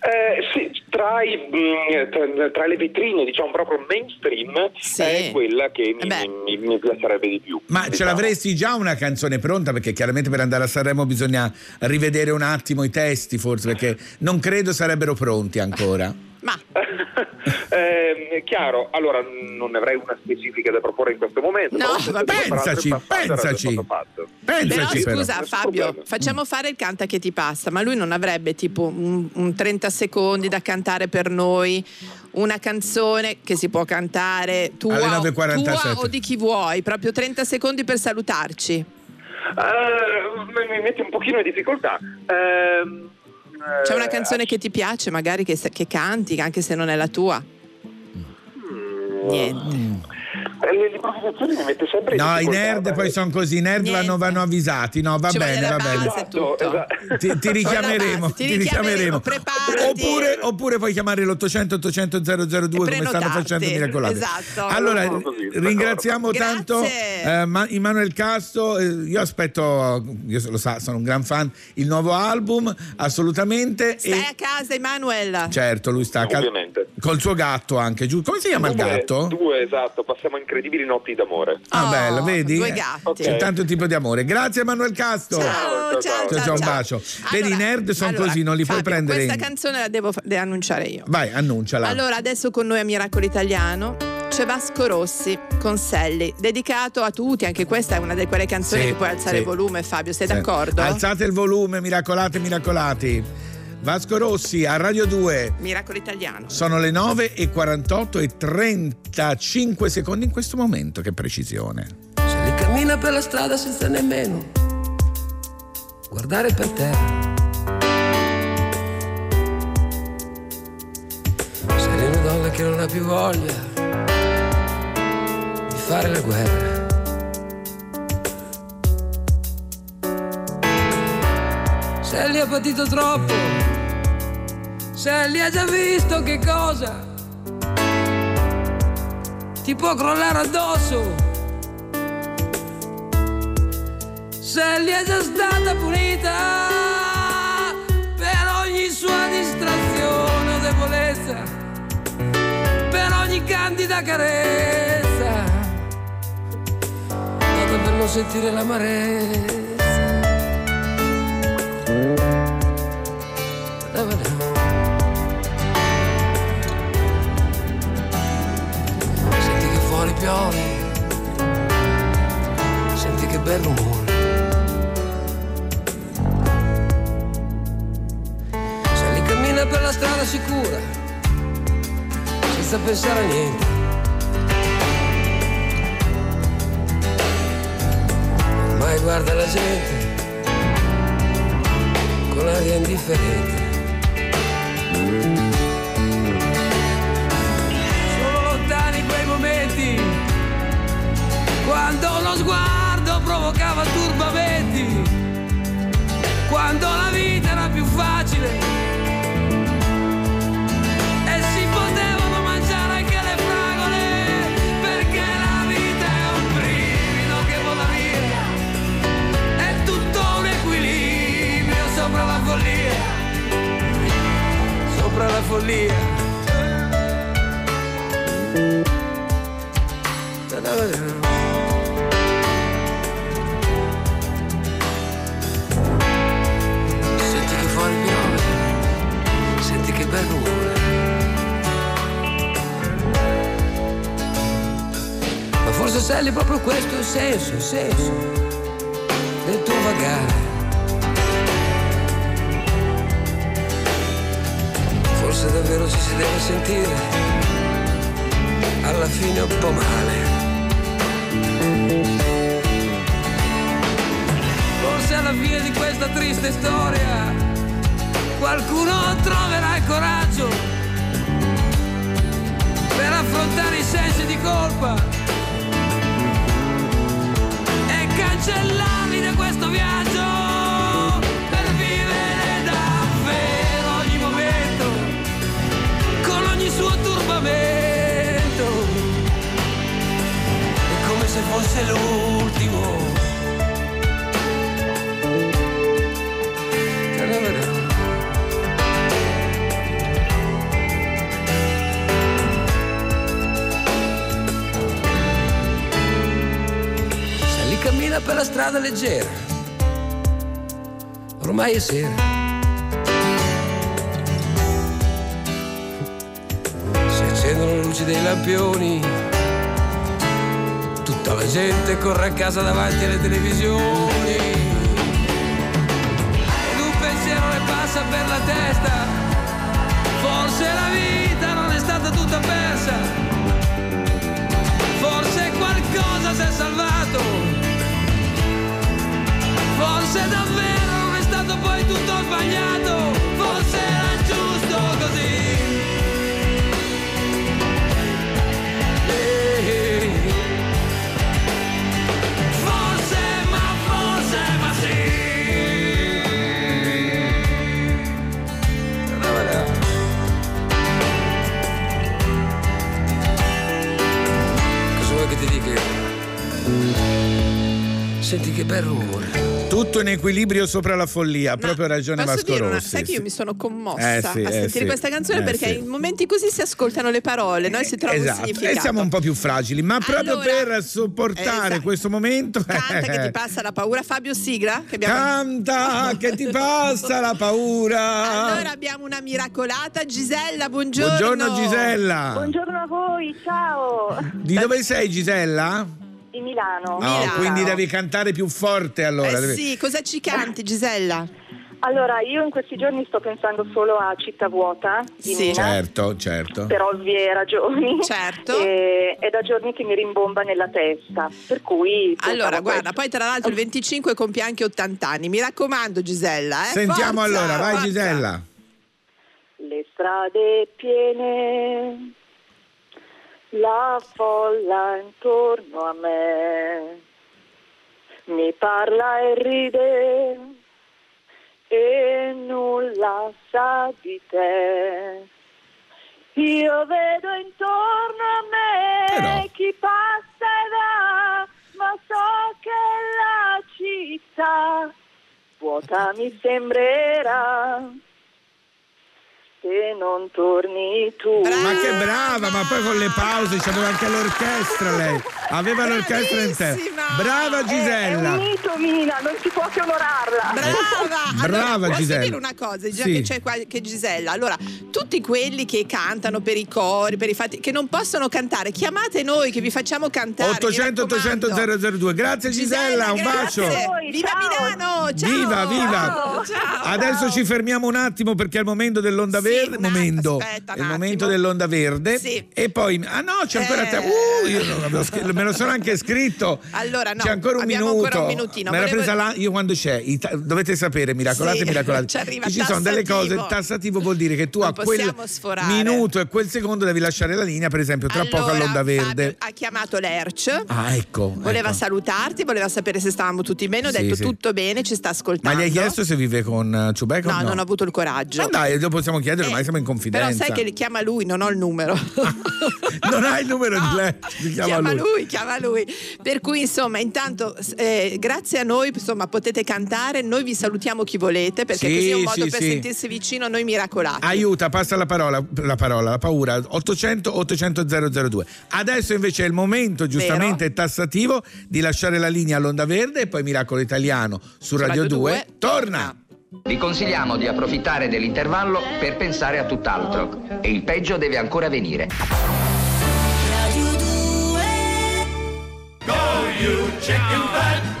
Eh, sì, tra, i, mh, tra- tra le vetrine, diciamo proprio mainstream, Sì. è quella che mi, Eh beh. mi- mi piacerebbe di più. Ma ce diciamo. l'avresti già una canzone pronta? Perché chiaramente per andare a Sanremo bisogna rivedere un attimo i testi, forse, perché non credo sarebbero pronti ancora. Ma Eh, chiaro, allora non ne avrei una specifica da proporre in questo momento. No, Pensaci, pensaci. Pensaci però. scusa Fabio, facciamo fare il canta che ti passa, ma lui non avrebbe tipo un, un 30 secondi da cantare per noi, una canzone che si può cantare tua, Alle o- 9.47. tua o di chi vuoi, proprio 30 secondi per salutarci. Eh, mi- mi metti un pochino in difficoltà. Ehm, C'è una canzone che ti piace, magari che, che canti, anche se non è la tua? Niente. Eh, le improvvisazioni mi mette sempre in No, i nerd poi sono così, i nerd vanno, vanno avvisati. No, va Ci bene, va bene. e tutto. Esatto, Ti, ti richiameremo, Ti richiameremo. Oppure, oppure puoi chiamare l'800 800 002 come stanno facendo Miracolate. Esatto. Allora, D'accordo. ringraziamo tanto eh, Ma- Immanuel Casto. eh, io aspetto, io lo sa, sono un gran fan, il nuovo album, assolutamente. Stai E a casa, Emanuel. certo, lui sta a casa Ovviamente. col suo gatto anche, giusto? Come si chiama il Due, gatto? Due, esatto, passiamo a incredibili notti d'amore. Ah, Oh, bella, vedi? due gatti. C'è tanto tipo di amore. Grazie Emanuel Casto. Ciao, ciao, Ciao, ciao, ciao, un bacio. Vedi, i nerd sono allora, così, non li puoi Fabio, prendere Questa in... canzone la devo de- annunciare io. Vai, annunciala. Allora, adesso con noi a Miracolo Italiano c'è Vasco Rossi con Sally, dedicato a tutti. Anche questa è una delle quelle canzoni Sì, che puoi alzare sì. il volume, Fabio. Sei Sì. d'accordo? Alzate il volume, miracolate, miracolati. Vasco Rossi a Radio 2. Miracolo Italiano. Sono le 9 e 48 e 35 secondi in questo momento. Che precisione. Se li cammina per la strada senza nemmeno guardare per terra. Se è una donna che non ha più voglia di fare la guerra. Se li ha patito troppo, se li ha già visto che cosa ti può crollare addosso. se gli è già stata punita per ogni sua distrazione o debolezza, per ogni candida carezza, data per non sentire l'amarezza. Piove, senti che bel rumore. Se li cammina per la strada sicura, senza pensare a niente. Ormai guarda la gente con l'aria indifferente. Sopra la follia. Senti che fuori piove, senti che bel rumore. Ma forse è proprio questo il senso, il senso del tuo vagare. Forse davvero ci si deve sentire, alla fine un po' male. Forse alla fine di questa triste storia qualcuno troverà il coraggio per affrontare i sensi di colpa e cancellarli da questo viaggio se fosse l'ultimo Se lì cammina per la strada leggera, ormai è sera. Si accendono le luci dei lampioni, la gente corre a casa davanti alle televisioni. Ed un pensiero le passa per la testa, forse la vita non è stata tutta persa. Forse qualcosa si è salvato Forse davvero non è stato poi tutto sbagliato, Senti che bel rumore. Tutto in equilibrio sopra la follia, ha proprio ragione Vasco dire una, Rossi. sai che io mi sono commossa Eh sì, a eh sentire sì. questa canzone Eh perché sì. in momenti così si ascoltano le parole, no? E si trova un Esatto, significato. e siamo un po' più fragili, ma proprio Allora, per sopportare esatto. questo momento. Canta che ti passa la paura, Fabio Sigla. Che abbiamo... Canta che ti passa la paura. Allora abbiamo una miracolata, Gisella, buongiorno. Buongiorno Gisella. Buongiorno a voi, ciao. Di dove sei Gisella? Di Milano. Oh, quindi devi cantare più forte allora. Eh devi- sì, cosa ci canti Gisella? Allora, io in questi giorni sto pensando solo a Città Vuota di Nina, Certo, certo. per ovvie ragioni. Certo. E, è da giorni che mi rimbomba nella testa, per cui... Allora, guarda, poi tra l'altro il 25 compie anche 80 anni. Mi raccomando, Gisella. Eh? Sentiamo Forza, allora, vai forza. Gisella. Le strade piene, la folla intorno a me, mi parla e ride e nulla sa di te. Io vedo intorno a me chi passa e va, ma so che la città vuota mi sembrerà se non torni tu. Ma che brava, ma poi con le pause c'aveva anche l'orchestra lei. Aveva l'orchestra in te. Brava È, è Gisella. un mito, Mina, non si può che onorarla. Brava, Brava posso Gisella. dire una cosa, già Sì. che c'è qua che Gisella. Allora, tutti quelli che cantano per i cori, per i fatti, che non possono cantare, chiamate noi che vi facciamo cantare. mi 800 raccomando. 800 002. Grazie Gisella, un bacio. grazie. Viva Milano! Ciao! Viva, viva! Ciao. Adesso ci fermiamo un attimo perché è il momento dell'onda verde. momento, aspetta un il momento dell'onda verde. E poi, ah no, c'è ancora te. Uh, io non avevo scr- me lo sono anche scritto. Allora, no, c'è ancora un minuto. ancora un minutino. Me l'ha Volevo- presa là, io quando c'è, ta- dovete sapere, miracolate, Sì, miracolate. ci arriva ci sono delle cose, il tassativo vuol dire che tu Non a quel sforare. minuto e quel secondo devi lasciare la linea, per esempio, tra poco Allora, all'onda Fabio verde. ha chiamato l'Erc. Ah, ecco. Voleva ecco. salutarti, voleva sapere se stavamo tutti bene. Ho Sì, detto sì. tutto bene, ci sta Ma ascoltando. gli hai chiesto se vive con eh, Ciubecca No, no? non ho avuto il coraggio. Ma dai, lo possiamo chiedere, ormai siamo in Però confidenza. sai che li chiama lui, non ho il numero. Non hai il numero di lei, chiama, chiama lui. lui, chiama lui. Per cui, insomma, intanto, eh, grazie a noi, insomma, potete cantare. Noi vi salutiamo chi volete, perché Sì, così è un modo sì, per sì. sentirsi vicino a noi miracolati. Aiuta, passa la parola, la parola, la paura 800 800 002. Adesso invece è il momento giustamente tassativo di lasciare la linea all'onda verde e poi Miracolo Italiano su Radio, 2 torna. Vi consigliamo di approfittare dell'intervallo per pensare a tutt'altro e il peggio deve ancora venire.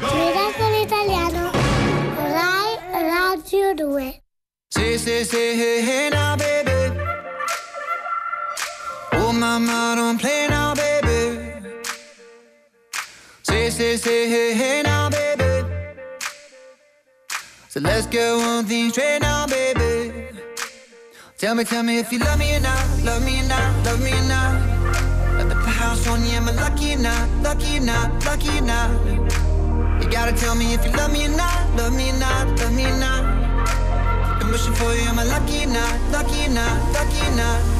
Miracolo Italiano. Rai Radio 2. Say, say, say, hey, hey now, baby. Oh, mama, don't play now, baby. Say, say, hey, hey now, baby. So let's get one thing straight now, baby. Tell me, tell me if you love me or not, love me or not, love me or not. Let the house on you, am I lucky or not, lucky or not, lucky or not? You gotta tell me if you love me or not, love me or not, love me or not. I'm wishing for you, am I lucky or not, lucky or not, lucky or not?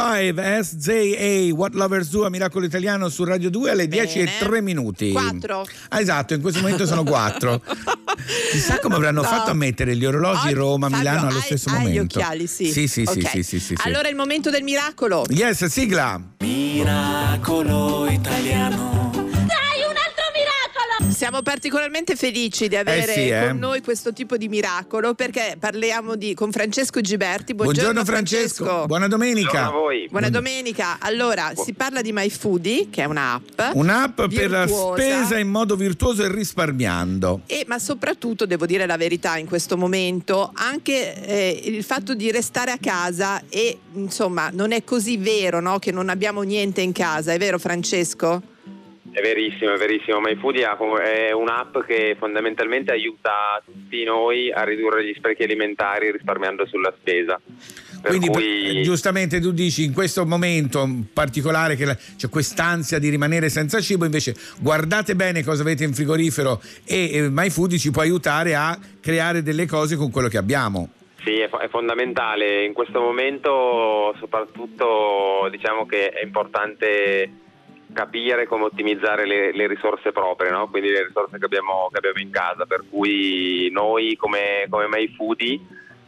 5, SJA, What Lovers Do a Miracolo Italiano su Radio 2 alle 10 e 3 minuti. Quattro. Ah, esatto, in questo momento sono 4. Chissà come avranno No. fatto a mettere gli orologi Roma, Fabio, Milano allo hai- stesso hai momento. gli occhiali, sì. Sì, sì, sì, Ok. sì, sì, sì, sì. Allora il momento del miracolo. Yes, sigla. Miracolo italiano. Siamo particolarmente felici di avere Eh sì, eh. con noi questo tipo di miracolo perché parliamo di, con Francesco Giberti. Buongiorno, Buongiorno Francesco. Buona domenica. Buona domenica. Allora, si parla di MyFoodie, che è un'app. Un'app per la virtuosa. spesa in modo virtuoso e risparmiando. E, ma soprattutto devo dire la verità in questo momento, anche eh, il fatto di restare a casa e insomma non è così vero no, che non abbiamo niente in casa, è vero Francesco? È verissimo, è verissimo. Com- è un'app che fondamentalmente aiuta tutti noi a ridurre gli sprechi alimentari risparmiando sulla spesa. Per Quindi cui eh, giustamente tu dici in questo momento particolare che c'è quest'ansia di rimanere senza cibo, invece guardate bene cosa avete in frigorifero e eh, MyFoodie ci può aiutare a creare delle cose con quello che abbiamo. Sì, è fondamentale. In questo momento soprattutto diciamo che è importante capire come ottimizzare le, le risorse proprie, no? quindi le risorse che abbiamo, che abbiamo in casa. Per cui noi come, come MyFoodie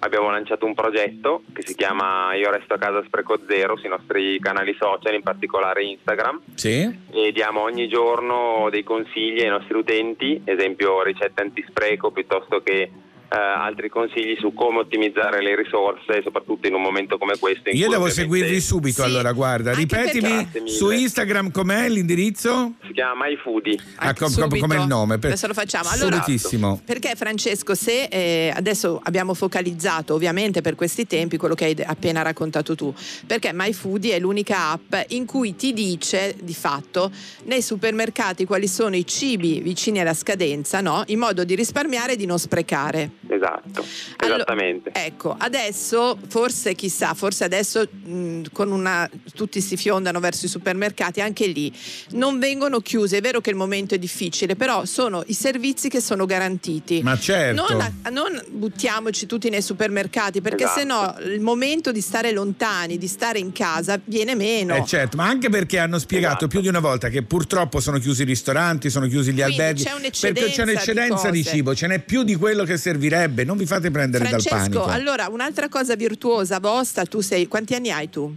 abbiamo lanciato un progetto che si chiama Io resto a casa spreco zero sui nostri canali social, in particolare Instagram Sì? e diamo ogni giorno dei consigli ai nostri utenti, esempio ricette antispreco piuttosto che altri consigli su come ottimizzare le risorse, soprattutto in un momento come questo. in Io cui devo ovviamente seguirvi subito allora, guarda, ripetimi Grazie mille. su Instagram com'è l'indirizzo? Si chiama MyFoodie. Ah, com- come il nome. per- Adesso lo facciamo. Allora- Subitissimo. Perché Francesco, se eh, adesso abbiamo focalizzato ovviamente per questi tempi quello che hai appena raccontato tu, perché MyFoodie è l'unica app in cui ti dice di fatto nei supermercati quali sono i cibi vicini alla scadenza, no? in modo di risparmiare e di non sprecare. Esatto, Allo- esattamente. Ecco, adesso forse chissà, forse adesso mh, con una tutti si fiondano verso i supermercati, anche lì non vengono chiuse, è vero che il momento è difficile, però sono i servizi che sono garantiti. Ma certo. Non, non buttiamoci tutti nei supermercati, perché Esatto. se no il momento di stare lontani, di stare in casa viene meno. Eh certo, ma anche perché hanno spiegato più di una volta che purtroppo sono chiusi i ristoranti, sono chiusi gli Quindi alberghi, c'è perché c'è un'eccedenza di di, cibo, ce n'è più di quello che servirebbe, non vi fate prendere Francesco, dal panico. allora un'altra cosa virtuosa vostra, tu sei, quanti anni hai tu?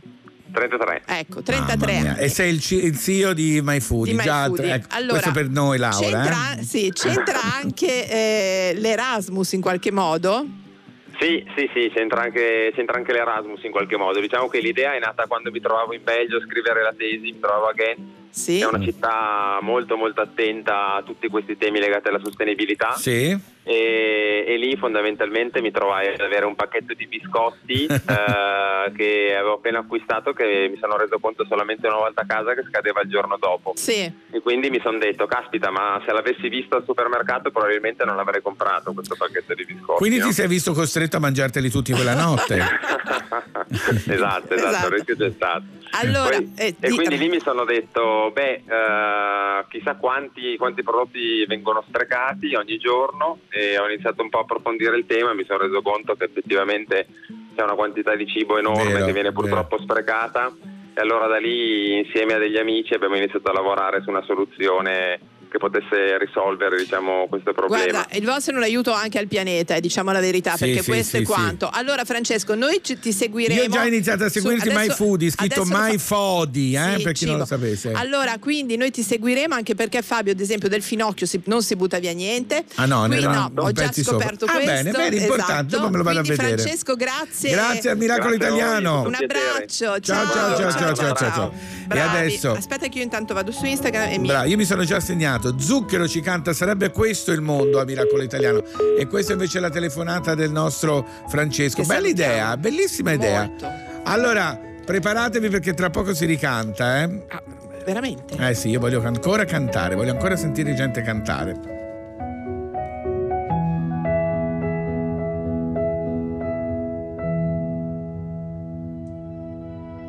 33. Ecco, 33 Mamma mia. anni. E sei il, il CEO di MyFoodie, Di già, MyFoodie. ecco, Allora, questo per noi Laura. C'entra, eh? sì, c'entra anche eh, l'Erasmus in qualche modo? Sì, sì, sì, c'entra anche, c'entra anche l'Erasmus in qualche modo. Diciamo che l'idea è nata quando mi trovavo in Belgio a scrivere la tesi, mi trovavo a Ghent. È una città molto molto attenta a tutti questi temi legati alla sostenibilità. Sì. E, e lì fondamentalmente mi trovai ad avere un pacchetto di biscotti eh, che avevo appena acquistato che mi sono reso conto solamente una volta a casa che scadeva il giorno dopo. Sì. E quindi mi sono detto, caspita, ma se l'avessi visto al supermercato probabilmente non l'avrei comprato questo pacchetto di biscotti. Quindi no? ti sei visto costretto a mangiarteli tutti quella notte. esatto, esatto, Esatto. il rischio c'è stato. Allora, Poi- eh, e di- quindi lì mi sono detto, beh, eh, chissà quanti, quanti prodotti vengono sprecati ogni giorno e ho iniziato un po' a approfondire il tema e mi sono reso conto che effettivamente c'è una quantità di cibo enorme Vero, che viene purtroppo sprecata e allora da lì insieme a degli amici abbiamo iniziato a lavorare su una soluzione che potesse risolvere diciamo, questo problema. Guarda, il vostro è un aiuto anche al pianeta, eh, diciamo la verità, Sì, perché sì, questo sì, è quanto. Allora, Francesco, noi ci- ti seguiremo. Io ho già iniziato a su- seguirti adesso- My Food, scritto My fa- Fodi, eh, Sì, per chi non lo cibo. sapesse. Allora, quindi noi ti seguiremo anche perché Fabio, ad esempio, del finocchio si- non si butta via niente. Ah, no, Quindi, ne- no, non ho già pensi sopra. scoperto Ah, questo. bene, bene, importante, esatto. me lo vado a Quindi, vedere. Francesco, grazie. Grazie al Miracolo Grazie a Italiano. Un abbraccio. Ciao, ciao, ciao, ciao, ciao, ciao, ciao. E adesso, Aspetta che io intanto vado su Instagram e mi Bravo, io mi sono già segnato. Zucchero ci canta Sarebbe questo il mondo a Miracolo Italiano. E questa invece è la telefonata del nostro Francesco. Che Bella salutiamo. idea, bellissima idea. Allora, preparatevi perché tra poco si ricanta, eh? Veramente? Eh sì, io voglio ancora cantare, voglio ancora sentire gente cantare.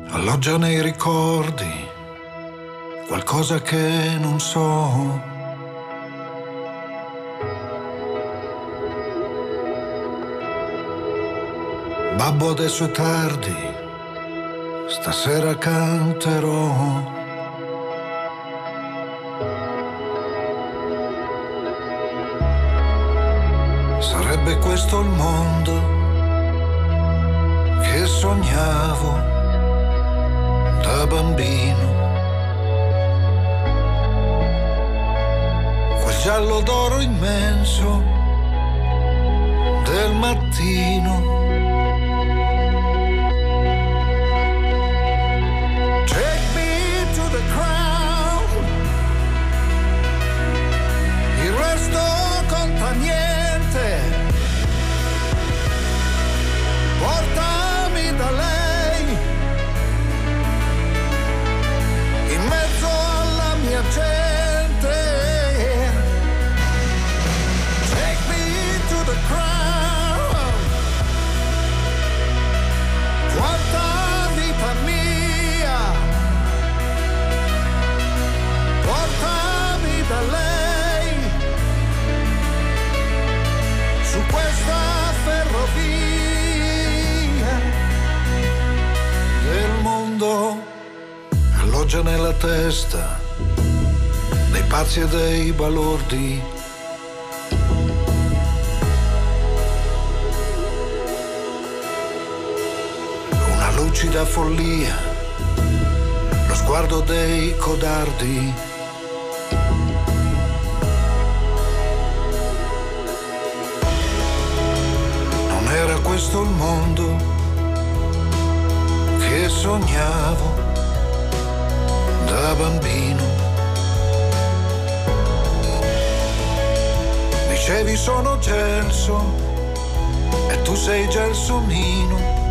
Alloggia nei ricordi qualcosa che non so. Babbo, adesso è tardi, stasera canterò. Sarebbe questo il mondo che sognavo da bambino. Giallo d'oro immenso del mattino. Alloggia nella testa dei pazzi e dei balordi. Una lucida follia lo sguardo dei codardi. Era questo il mondo che sognavo da bambino. Dicevi sono gelso e tu sei gelsomino.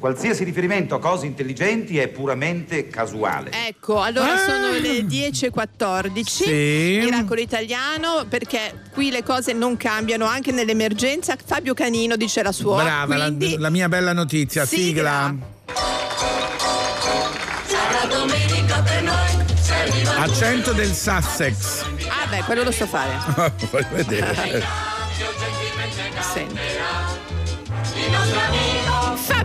Qualsiasi riferimento a cose intelligenti è puramente casuale. Ecco, allora Ah. sono le 10.14, Sì. Miracolo Italiano, perché qui le cose non cambiano anche nell'emergenza. Fabio Canino dice la sua. Brava, la, quindi la mia bella notizia, sigla. Sarà domenica per noi, se arriva Accento del Sussex. Ah beh, quello lo so fare. Voglio vedere. Senti.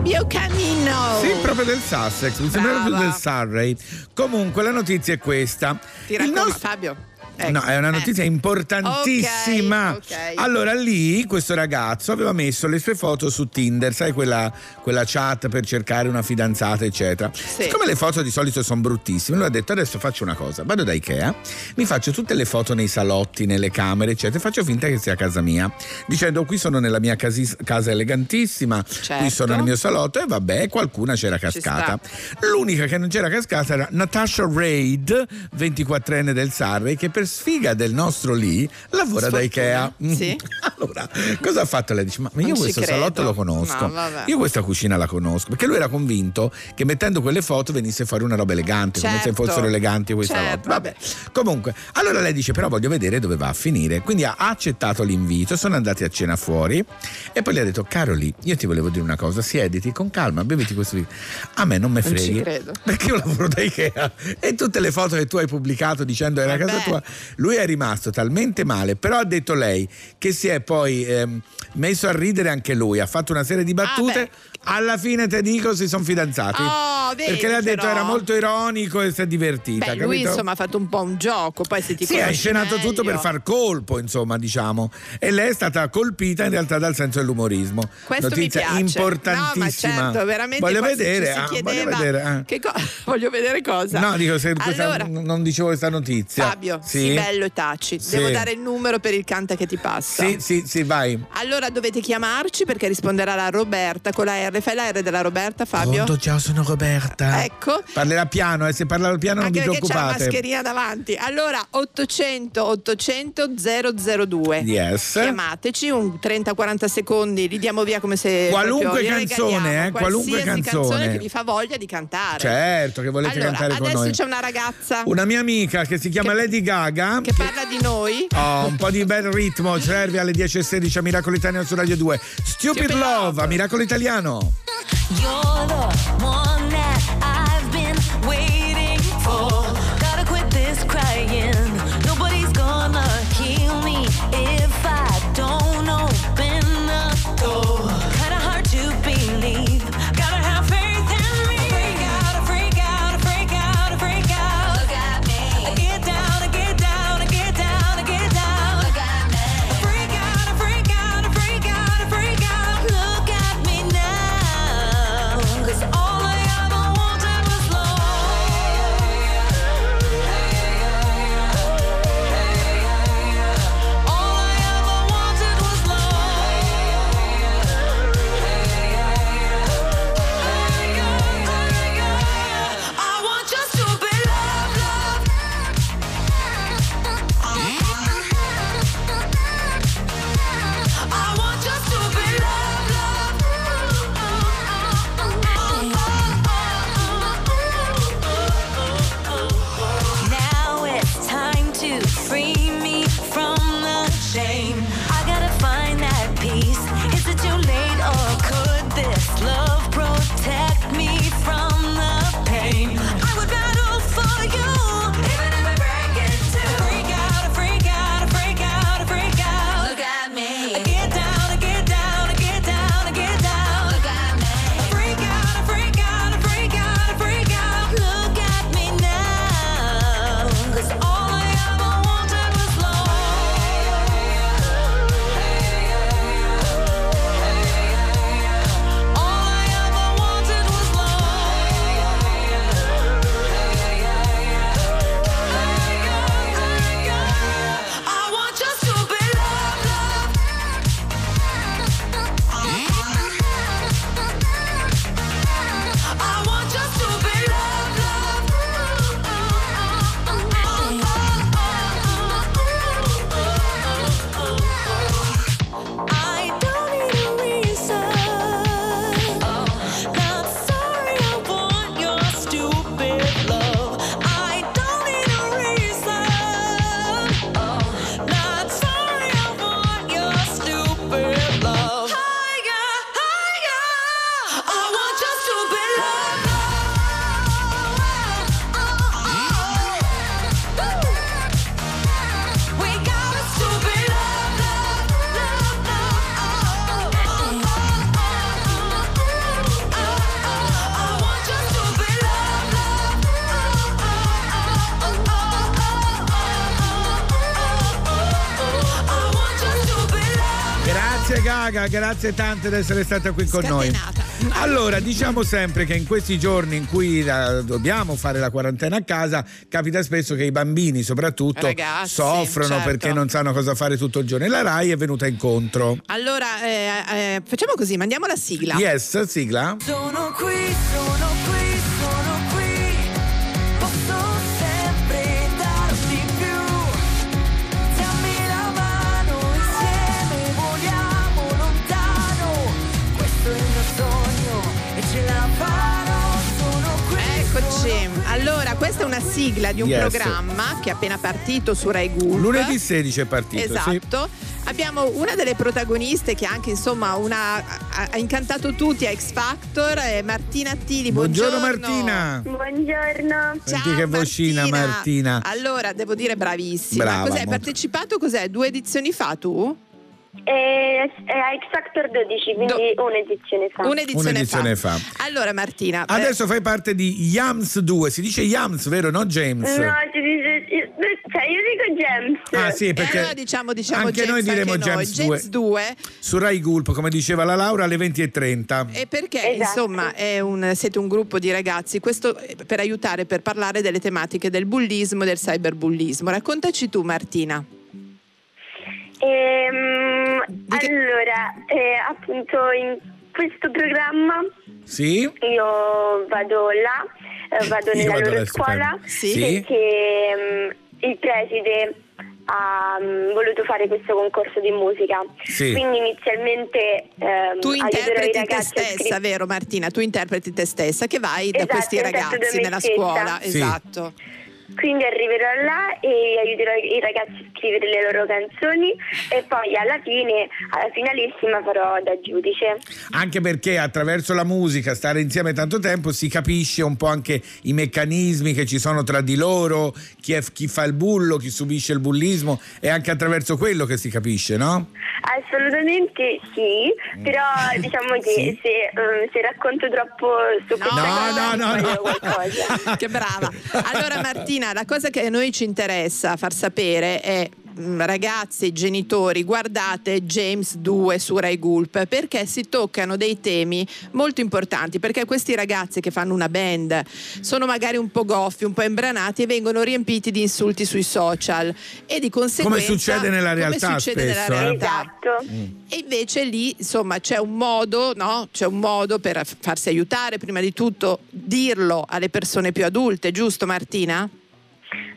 Fabio Canino. Sì, proprio del Sussex, mi sembrava più del Surrey. Comunque la notizia è questa. Ti Il raccomando, nostro- Fabio. Ecco. No, è una Eh. notizia importantissima. Ok, ok. Allora lì questo ragazzo aveva messo le sue foto su Tinder, sai quella, quella chat per cercare una fidanzata, eccetera. Siccome le foto di solito sono bruttissime, lui ha detto adesso faccio una cosa, vado da Ikea, mi faccio tutte le foto nei salotti, nelle camere, eccetera, e faccio finta che sia casa mia, dicendo qui sono nella mia casi- casa elegantissima, qui Certo. sono nel mio salotto e vabbè, qualcuna c'era cascata. L'unica che non c'era cascata era Natasha Raid, 24enne del Sarri, che per sfiga del nostro lì lavora da Ikea. Sì. Allora, cosa ha fatto? Lei dice: Ma io Non questo salotto lo conosco, No, io questa cucina la conosco. Perché lui era convinto che mettendo quelle foto venisse fuori una roba elegante, come se Certo. fossero eleganti quei Certo, salotti. Vabbè, comunque, allora lei dice: Però voglio vedere dove va a finire. Quindi ha accettato l'invito, sono andati a cena fuori e poi le ha detto: Caro lì, io ti volevo dire una cosa, siediti con calma, beviti questo vino. A me non me Non ci freghi. credo. Perché io lavoro da Ikea e tutte le foto che tu hai pubblicato dicendo era casa Vabbè. tua, lui è rimasto talmente male, però ha detto lei che si è poi ehm, messo a ridere anche lui, ha fatto una serie di battute. Alla fine te dico si sono fidanzati. Oh, vedi, perché le ha detto però. era molto ironico e si è divertita. Beh, lui insomma ha fatto un po' un gioco, poi se ti Sì, ha conosci inscenato tutto per meglio- far colpo, insomma, diciamo. E lei è stata colpita in realtà dal senso dell'umorismo. Questo Notizia importantissima. No, ma certo, veramente Voglio si- vedere, ah, voglio vedere. ah. co- voglio vedere cosa. No, dico, se questa- Allora, non dicevo questa notizia. Fabio, sì, sì, bello e taci. Sì. Devo dare il numero per il canta che ti passa. Sì, sì, sì, vai. Allora dovete chiamarci perché risponderà la Roberta con la R. Fai la R della Roberta, Fabio? Pronto, ciao, sono Roberta. Ecco. Parlerà piano, e se parla piano non Anche vi perché c'è la preoccupate. mascherina davanti. Allora, 800 800 002. Yes. Chiamateci un 30-40 secondi, li diamo via come se Qualunque canzone, eh, qualunque Qualsiasi canzone. che vi fa voglia di cantare. Certo, che volete allora, cantare con adesso noi. c'è una ragazza Una mia amica che si chiama Lady Gaga. che parla di noi. Oh, un po' di bel ritmo, serve alle 10.16 a Miracolo Italiano su Radio 2. Stupid, Love a Miracolo Italiano. You're the one that I've grazie tante di essere stata qui con noi. Allora, diciamo sempre che in questi giorni in cui la- dobbiamo fare la quarantena a casa, capita spesso che i bambini soprattutto Ragazzi, soffrono certo. perché non sanno cosa fare tutto il giorno e la RAI è venuta incontro. Allora, eh, eh, facciamo così, mandiamo la sigla. Yes, sigla. Sono qui, sono qui, questa è una sigla di un Yes. programma che è appena partito su Rai Gulp. Lunedì 16 è partito, sì. Esatto. Abbiamo una delle protagoniste che anche insomma una, ha, incantato tutti a X Factor, è Martina Attili. Buongiorno, Buongiorno, Martina. Buongiorno. Senti che vocina Martina. Allora, devo dire bravissima. Brava, Cos'hai molto. partecipato? Cos'è? Due edizioni fa tu? È, è a X Factor 12, quindi un'edizione fa. Un'edizione, Un'edizione fa. Allora Martina, eh, Adesso fai parte di Yams 2, si dice Yams, vero? No James. No, si dice, cioè io dico James. Ah sì, perché eh, allora diciamo, diciamo anche noi James, diremo anche noi. James, James 2. su Rai Gulp, come diceva la Laura, alle 20.30. E perché insomma è un- siete un gruppo di ragazzi, questo eh, per aiutare, per parlare delle tematiche del bullismo e del cyberbullismo. Raccontaci tu Martina. Ehm, allora, eh, appunto in questo programma Sì? io vado là, eh, vado Io nella vado loro scuola. Sì. perché mm, il preside ha mm, voluto fare questo concorso di musica. Sì. Quindi inizialmente ehm, Tu interpreti te stessa, vero Martina? Tu interpreti te stessa che vai da Esatto, questi interpreto ragazzi nella stessa. scuola. Sì. Esatto. Quindi arriverò là e aiuterò i ragazzi a scrivere le loro canzoni e poi alla fine, alla finalissima farò da giudice. Anche perché attraverso la musica, stare insieme tanto tempo, si capisce un po' anche i meccanismi che ci sono tra di loro, chi, è- chi fa il bullo, chi subisce il bullismo, è anche attraverso quello che si capisce, no? Assolutamente sì, però diciamo che se, eh, se racconto troppo su questa cosa no, no, sbaglio no. qualcosa. che brava. Allora Martina, la cosa che a noi ci interessa far sapere è mm, ragazzi, genitori, guardate James 2 su Rai Gulp perché si toccano dei temi molto importanti perché questi ragazzi che fanno una band sono magari un po' goffi, un po' imbranati e vengono riempiti di insulti sui social e di conseguenza Come succede nella come realtà succede nella spesso, eh. realtà. E invece lì, insomma, c'è un modo, no? C'è un modo per farsi aiutare, prima di tutto dirlo alle persone più adulte, giusto Martina?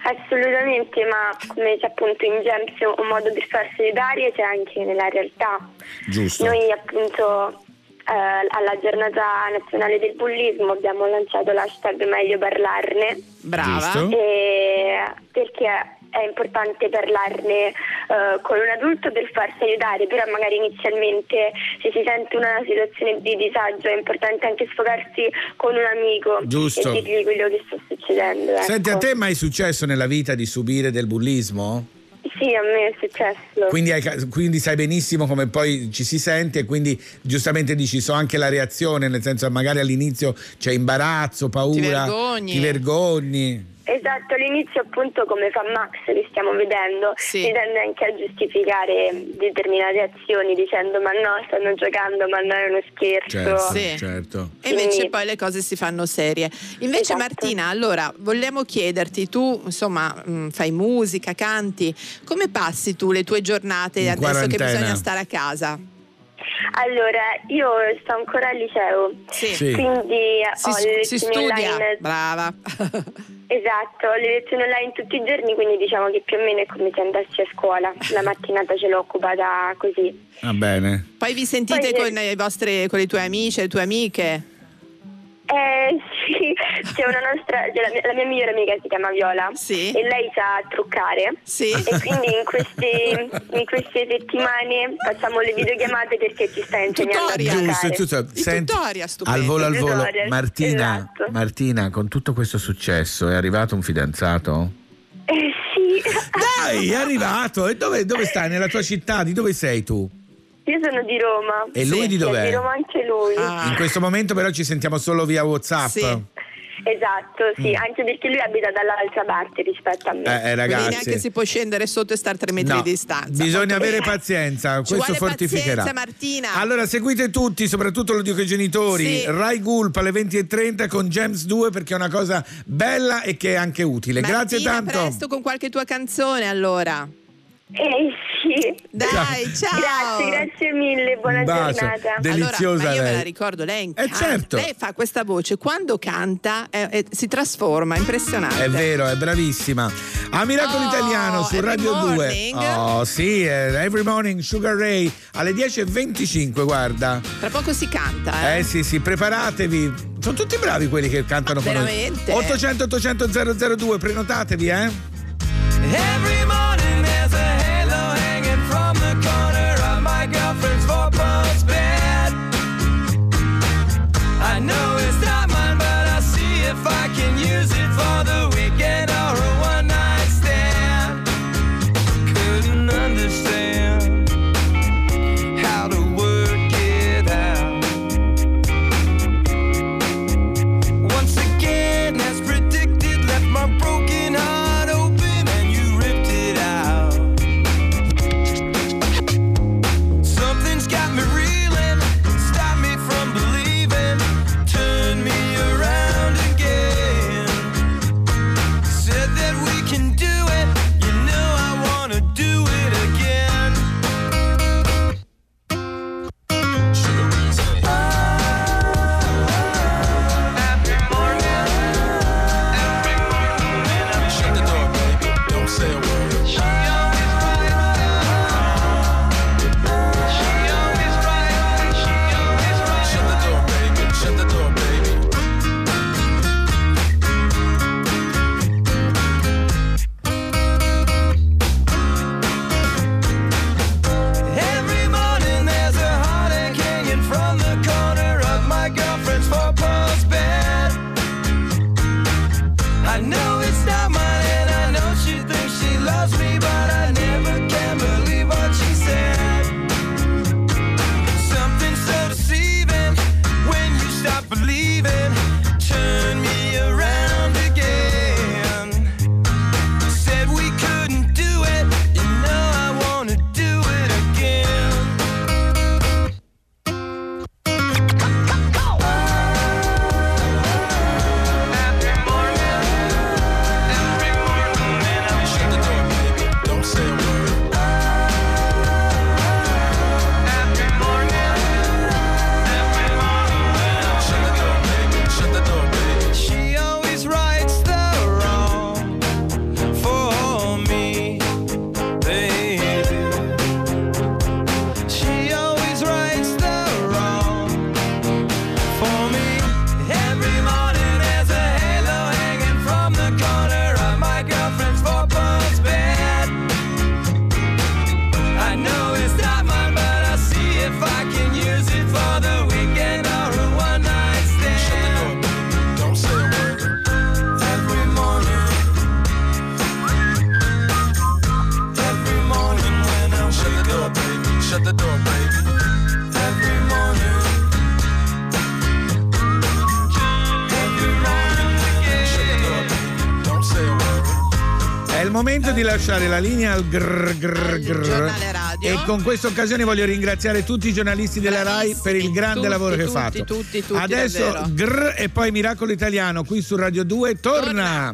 Assolutamente, ma come c'è appunto in Gems un modo per farsi aiutare c'è anche nella realtà. Giusto. Noi appunto eh, alla giornata nazionale del bullismo abbiamo lanciato l'hashtag meglio parlarne. Brava. E perché è importante parlarne eh, con un adulto per farsi aiutare, però magari inizialmente se si sente una situazione di disagio è importante anche sfogarsi con un amico Giusto. e dirgli quello che sta succedendo. ecco. Senti, a te è mai successo nella vita di subire del bullismo? Sì, a me è successo. Quindi, hai ca- quindi sai benissimo come poi ci si sente e quindi giustamente dici so anche la reazione, nel senso che magari all'inizio c'è imbarazzo, paura, vergogni. ti vergogni. Esatto, all'inizio appunto come fa Max che stiamo vedendo, si tende anche a giustificare determinate azioni dicendo ma no, stanno giocando, ma no, è uno scherzo. Certo, Sì. certo. E invece Quindi- poi le cose si fanno serie. Invece Esatto. Martina, allora vogliamo chiederti, tu insomma mh, fai musica, canti, come passi tu le tue giornate In adesso che quarantena. bisogna stare a casa? Allora, io sto ancora al liceo, Sì. quindi Si, ho le si lezioni studia, online. brava. Esatto, ho le lezioni online tutti i giorni, quindi diciamo che più o meno è come se andassi a scuola. La mattinata ce l'ho occupata così. Va bene. Poi vi sentite Poi- con, i vostri, con i tuoi amici, le tue amiche? Eh sì, c'è una nostra, c'è la, mia, la mia migliore amica si chiama Viola e lei sa truccare Sì. e quindi in, questi, in queste settimane facciamo le videochiamate perché ci sta insegnando a Giusto, truccare. giusto. Senti, stupendi. al volo al volo. Martina, esatto. Martina, con tutto questo successo è arrivato un fidanzato? Eh, sì. Dai, è arrivato. E dove, dove stai? Nella tua città? Di dove sei tu? Io sono di Roma. E lui di dov'è? È di Roma anche lui. In questo momento però ci sentiamo solo via WhatsApp. Sì. Esatto, sì, anche perché lui abita dall'altra parte rispetto a me. Eh, eh, ragazzi. Quindi neanche si può scendere sotto e stare tre metri No, di distanza. bisogna avere bene. pazienza, Ci questo vuole fortificherà. pazienza, Martina. Allora seguite tutti, soprattutto lo dico ai genitori, Sì. Rai Gulp alle 20.30 con Gems 2 perché è una cosa bella e che è anche utile. Grazie Martina, tanto. presto con qualche tua canzone allora. Eh sì. Dai, ciao. Grazie, grazie mille, buona giornata. Deliziosa allora, ma io me lei. la ricordo, lei Eh, incanta. certo. Lei fa questa voce, quando canta eh, eh, si trasforma, impressionante. È vero, è bravissima. A Miracolo Oh, Italiano su Radio 2. Morning. Oh, sì, eh, Every Morning Sugar Ray alle 10.25, guarda. Tra poco si canta, eh. Eh sì, sì, preparatevi. Sono tutti bravi quelli che cantano con veramente? noi. 800 800 002, prenotatevi, eh? Every morning there's di lasciare la linea al grr grr grr. giornale radio. E con questa occasione voglio ringraziare tutti i giornalisti della RAI per il grande tutti, lavoro che tutti, fatto. tutti, tutti, Adesso grr e poi Miracolo Italiano qui su Radio 2 torna.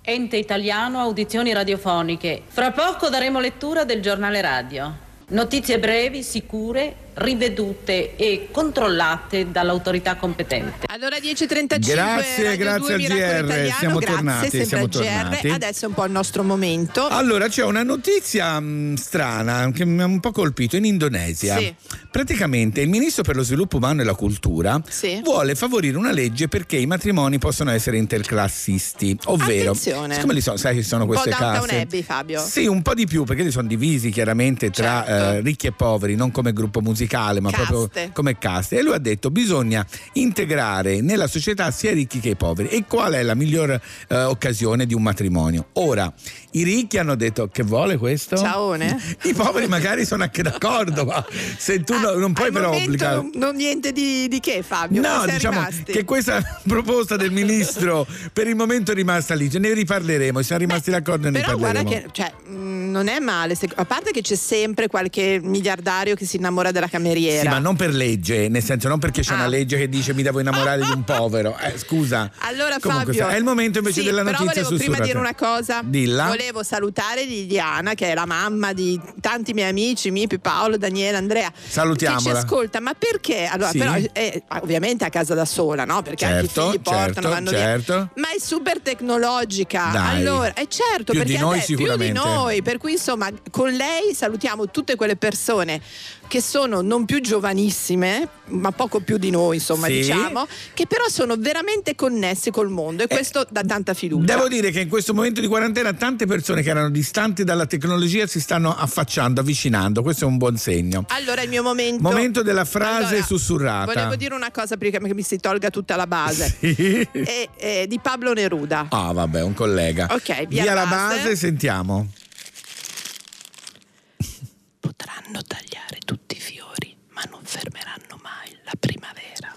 Ente italiano audizioni radiofoniche. Fra poco daremo lettura del giornale radio. Notizie brevi, sicure, rivedute e controllate dall'autorità competente. Allora 10.35 Grazie, Radio grazie 2, al Miracolo GR, Italiano, siamo grazie, tornati, siamo tornati. Adesso è un po' il nostro momento. Allora c'è una notizia mh, strana che mi ha un po' colpito in Indonesia. Sì. Praticamente il ministro per lo sviluppo umano e la cultura Sì. vuole favorire una legge perché i matrimoni possono essere interclassisti, ovvero Attenzione. siccome li so, sai che ci sono queste case. Abbey, Fabio. Sì, un po' di più perché li sono divisi chiaramente tra Certo. eh, ricchi e poveri, non come gruppo musicale musicale, ma Caste. proprio come caste. E lui ha detto bisogna integrare nella società sia i ricchi che i poveri. E qual è la miglior eh, occasione di un matrimonio? Ora, i ricchi hanno detto che vuole questo? Ciaone. I poveri magari sono anche d'accordo, ma se tu no- non puoi però obbligare. non, non niente di, di che Fabio? No, diciamo rimasti? che questa proposta del ministro per il momento è rimasta lì, ne riparleremo, siamo rimasti d'accordo e ne parleremo. che cioè, mh, non è male, se- a parte che c'è sempre qualche miliardario che si innamora della cameriera. Sì, ma non per legge, nel senso non perché c'è Ah. una legge che dice mi devo innamorare di un povero. Eh, scusa. Allora Comunque, Fabio, è il momento invece sì, della però notizia volevo prima dire una cosa. Dilla. Volevo salutare Liliana, che è la mamma di tanti miei amici, Mipi, Paolo, Daniele, Andrea. Che ci ascolta, ma perché? Allora, Sì. però è ovviamente a casa da sola, no? Perché anche Certo, i figli portano, certo, vanno certo. via. Ma è super tecnologica. Dai. Allora, è certo, Più perché di noi adesso- più di noi. Per cui, insomma, con lei salutiamo tutte quelle persone che sono non più giovanissime, ma poco più di noi, insomma, Sì. diciamo, che però sono veramente connesse col mondo e questo dà tanta fiducia. Devo dire che in questo momento di quarantena tante persone che erano distanti dalla tecnologia si stanno affacciando, avvicinando, questo è un buon segno. Allora il mio momento. Momento della frase Allora, sussurrata. Volevo dire una cosa prima che mi si tolga tutta la base. Sì. E, e di Pablo Neruda. Ah, vabbè, un collega. Ok, via la base. base, sentiamo. Potranno tagliare tutti i fiori, ma non fermeranno mai la primavera.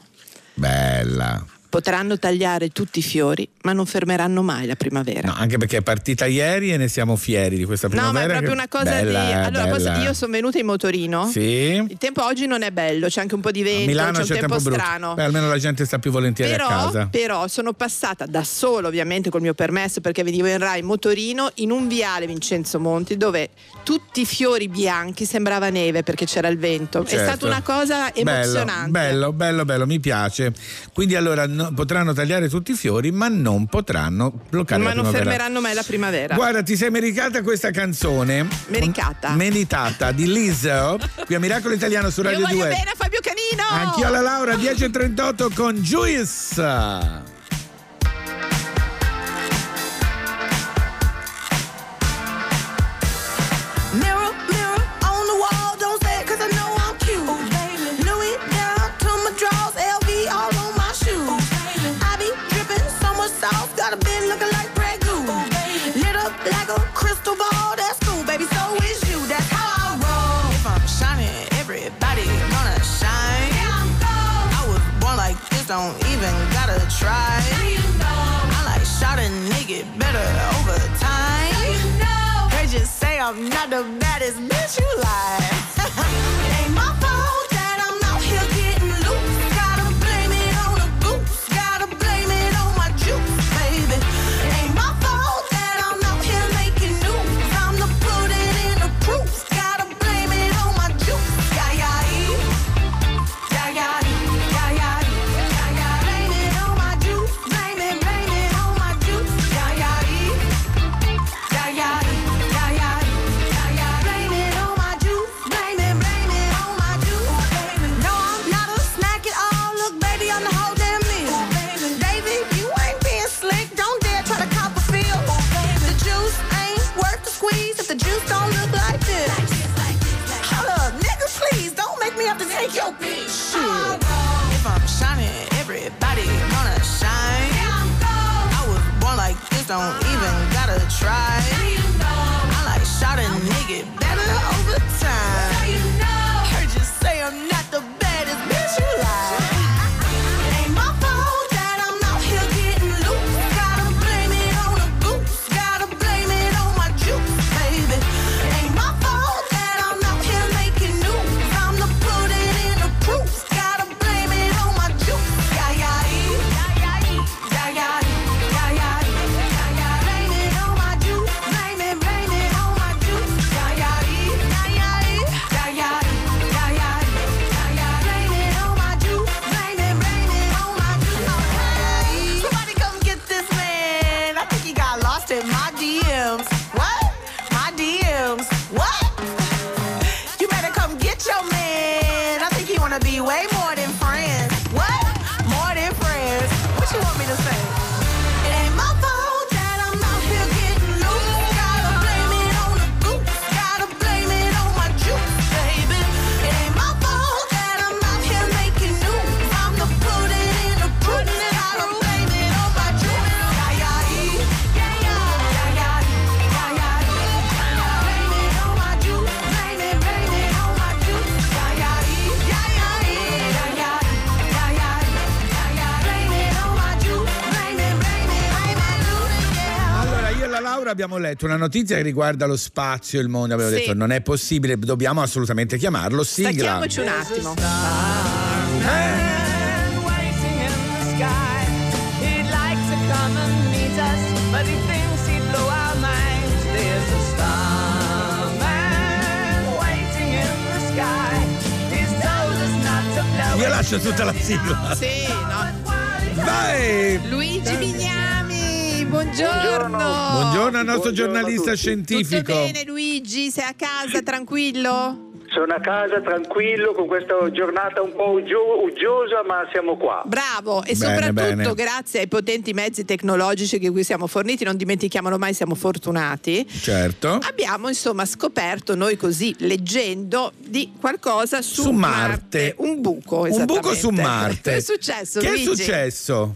Bella. Potranno tagliare tutti i fiori, ma non fermeranno mai la primavera. No, anche perché è partita ieri e ne siamo fieri di questa No, ma primavera. è proprio che- una cosa Bella, di. Allora, posso- io sono venuta in motorino. Sì. Il tempo oggi non è bello, c'è anche un po' di vento, Milano c'è un c'è tempo, tempo strano. Beh, almeno la gente sta più volentieri Però, a casa. però sono passata da solo, ovviamente col mio permesso, perché venivo in Rai in motorino, in un viale Vincenzo Monti dove tutti i fiori bianchi sembrava neve perché c'era il vento. È Certo. stata una cosa emozionante. Bello, bello, bello, bello, mi piace. Quindi allora no- potranno tagliare tutti i fiori, ma non potranno bloccare Ma la non primavera. fermeranno mai la primavera. Guarda, ti sei meritata questa canzone. Mericata. Meritata di Lizzo. Qui a Miracolo Italiano su Io Radio voglio 2. bene a Fabio Canino! Anch'io alla Laura 10.38 con Juice. Shine. I was born like this, don't even gotta try. I like shot a nigga better over time. You say I'm not the baddest bitch you like. Abbiamo letto una notizia che riguarda lo spazio e il mondo. Abbiamo Sì. detto non è possibile, dobbiamo assolutamente chiamarlo. Sigla. Stacchiamoci un attimo. Io lascio tutta la sigla. Sì, no. Vai! Luigi Bignami, buongiorno. Buongiorno al nostro Buongiorno giornalista tutti. scientifico. Tutto bene Luigi? Sei a casa, tranquillo? Sono a casa tranquillo con questa giornata un po' uggio- uggiosa, ma siamo qua. Bravo e Bene, soprattutto bene. grazie ai potenti mezzi tecnologici che qui siamo forniti, non dimentichiamolo mai, siamo fortunati. Certo. Abbiamo insomma scoperto noi così leggendo di qualcosa su, Su Marte. un buco. Un buco su Marte. Che è successo? Che è Luigi? successo?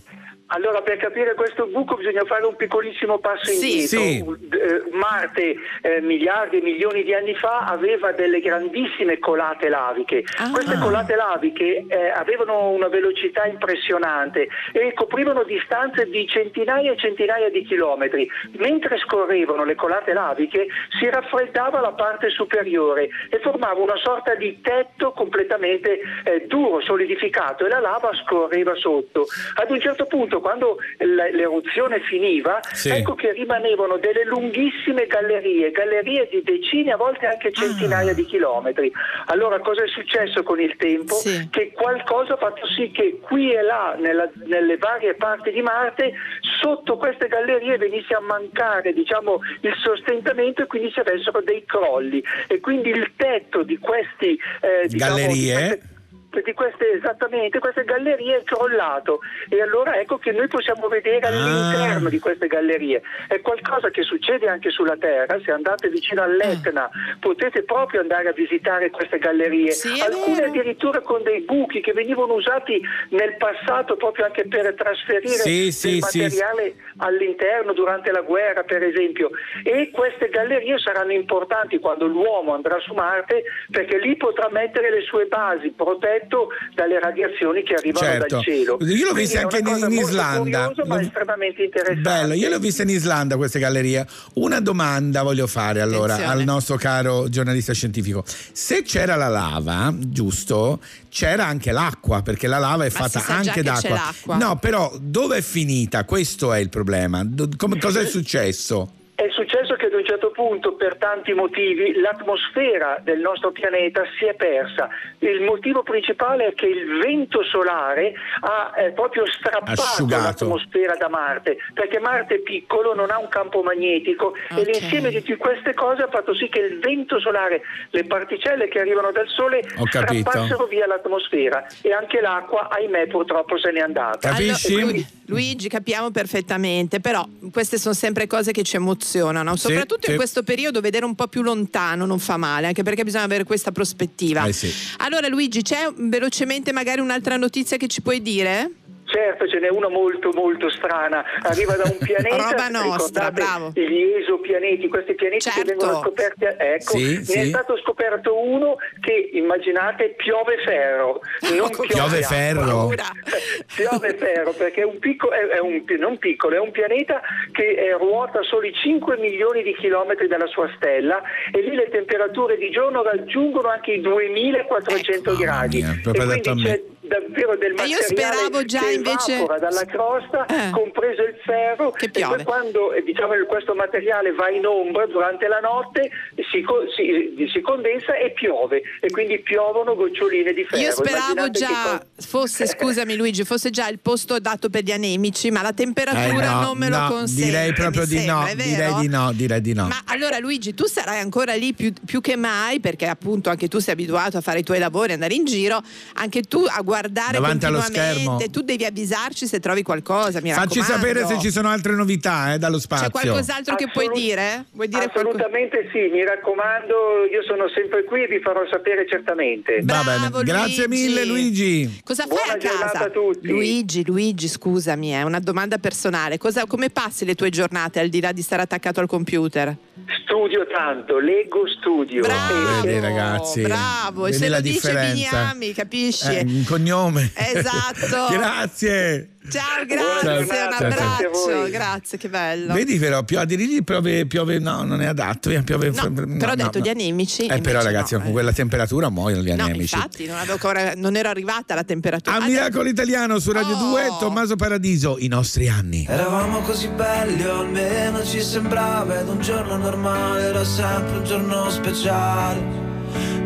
Allora, per capire questo buco bisogna fare un piccolissimo passo Sì. indietro. Eh, Marte, eh, miliardi e milioni di anni fa, aveva delle grandissime colate laviche. Ah. Queste colate laviche eh, avevano una velocità impressionante e coprivano distanze di centinaia e centinaia di chilometri. Mentre scorrevano le colate laviche, si raffreddava la parte superiore e formava una sorta di tetto completamente eh, duro, solidificato e la lava scorreva sotto. Ad un certo punto, quando l- l'eruzione finiva, Sì. ecco che rimanevano delle lunghissime gallerie, gallerie di decine, a volte anche centinaia di chilometri. Allora cosa è successo con il tempo? Che qualcosa ha fatto sì che qui e là, nella- nelle varie parti di Marte, sotto queste gallerie venisse a mancare diciamo, il sostentamento e quindi si avessero dei crolli. E quindi il tetto di questi eh, diciamo, di Gallerie? queste- di queste esattamente queste gallerie è crollato e allora ecco che noi possiamo vedere Ah. all'interno di queste gallerie. È qualcosa che succede anche sulla terra. Se andate vicino all'Etna potete proprio andare a visitare queste gallerie. Alcune addirittura con dei buchi che venivano usati nel passato proprio anche per trasferire Sì, sì, sì. materiale all'interno durante la guerra per esempio. E queste gallerie saranno importanti quando l'uomo andrà su Marte perché lì potrà mettere le sue basi protetto dalle radiazioni che arrivano Certo. dal cielo Io l'ho vista anche in- cosa in Islanda. curiosa, ma L'ho- estremamente interessante Bello, io le ho viste in Islanda queste gallerie. Una domanda voglio fare allora Attenzione. al nostro caro giornalista scientifico. Se c'era la lava, giusto, c'era anche l'acqua, perché la lava è Ma si fatta anche d'acqua. l'acqua. No, però dove è finita? Questo è il problema. Do- come- cosa è successo? È successo che ad un certo punto, per tanti motivi, l'atmosfera del nostro pianeta si è persa. Il motivo principale è che il vento solare ha eh, proprio strappato Asciugato. l'atmosfera da Marte, perché Marte è piccolo, non ha un campo magnetico e l'insieme di tutte queste cose ha fatto sì che il vento solare, le particelle che arrivano dal Sole, Ho capito. strappassero via l'atmosfera e anche l'acqua, ahimè, purtroppo se n'è andata. Allora, E quindi- Luigi, capiamo perfettamente, però queste sono sempre cose che ci emozionano, Sì, soprattutto sì. in questo periodo vedere un po' più lontano non fa male, anche perché bisogna avere questa prospettiva. Eh sì. Allora Luigi, c'è velocemente magari un'altra notizia che ci puoi dire? Certo, ce n'è una molto molto strana, arriva da un pianeta, Roba nostra, bravo. gli esopianeti, questi pianeti che vengono scoperti, ecco, Sì, ne sì. è stato scoperto uno che immaginate piove ferro, non Piove acqua. ferro? piove ferro perché è un piccolo, è, è un, non piccolo, è un pianeta che eh, ruota soli 5 milioni di chilometri dalla sua stella e lì le temperature di giorno raggiungono anche i 2400 gradi. mia, proprio e davvero del E io materiale speravo già che invece- evapora dalla crosta, compreso il ferro, e poi quando eh, diciamo, questo materiale va in ombra durante la notte si, si- si condensa e piove e quindi piovono goccioline di ferro. Io speravo Immaginate che già fosse, scusami Luigi, fosse già il posto dato per gli anemici, ma la temperatura Eh, no, non me lo no, consente. Direi proprio di no, sembra, direi di no, direi di no. Ma allora Luigi, tu sarai ancora lì più, più che mai, perché appunto anche tu sei abituato a fare i tuoi lavori, andare in giro, anche tu a guardare Davanti allo continuamente, schermo. tu devi avvisarci se trovi qualcosa, mi Facci raccomando. sapere se ci sono altre novità eh, dallo spazio. C'è qualcos'altro che puoi dire? Vuoi dire qualcosa? Assolutamente sì, mi raccomando, io sono sempre qui e vi farò sapere certamente. Va bene, grazie mille Luigi. Cosa fai Buona a giornata casa? a tutti. Luigi, Luigi, scusami, è una domanda personale. Cosa- come passi le tue giornate al di là di stare attaccato al computer? Studio tanto, leggo studio. Bravo, Vedi ragazzi. bravo, e se la lo dice differenza. Bignami, capisci? Eh, cognome. Esatto. grazie. Ciao, grazie, Ciao, un abbraccio, grazie, che bello. Vedi però, pio- a Dirigli piove, piove, no, non è adatto, via, piove, No, però ho detto gli anemici. Eh, però ragazzi, no, con eh. quella temperatura muoiono gli No, anemici. infatti, non, avevo ancora- non ero arrivata alla temperatura. A Miracolo Italiano su Radio 2, Tommaso Paradiso, i nostri anni. Eravamo così belli, o almeno ci sembrava, ed un giorno normale era sempre un giorno speciale.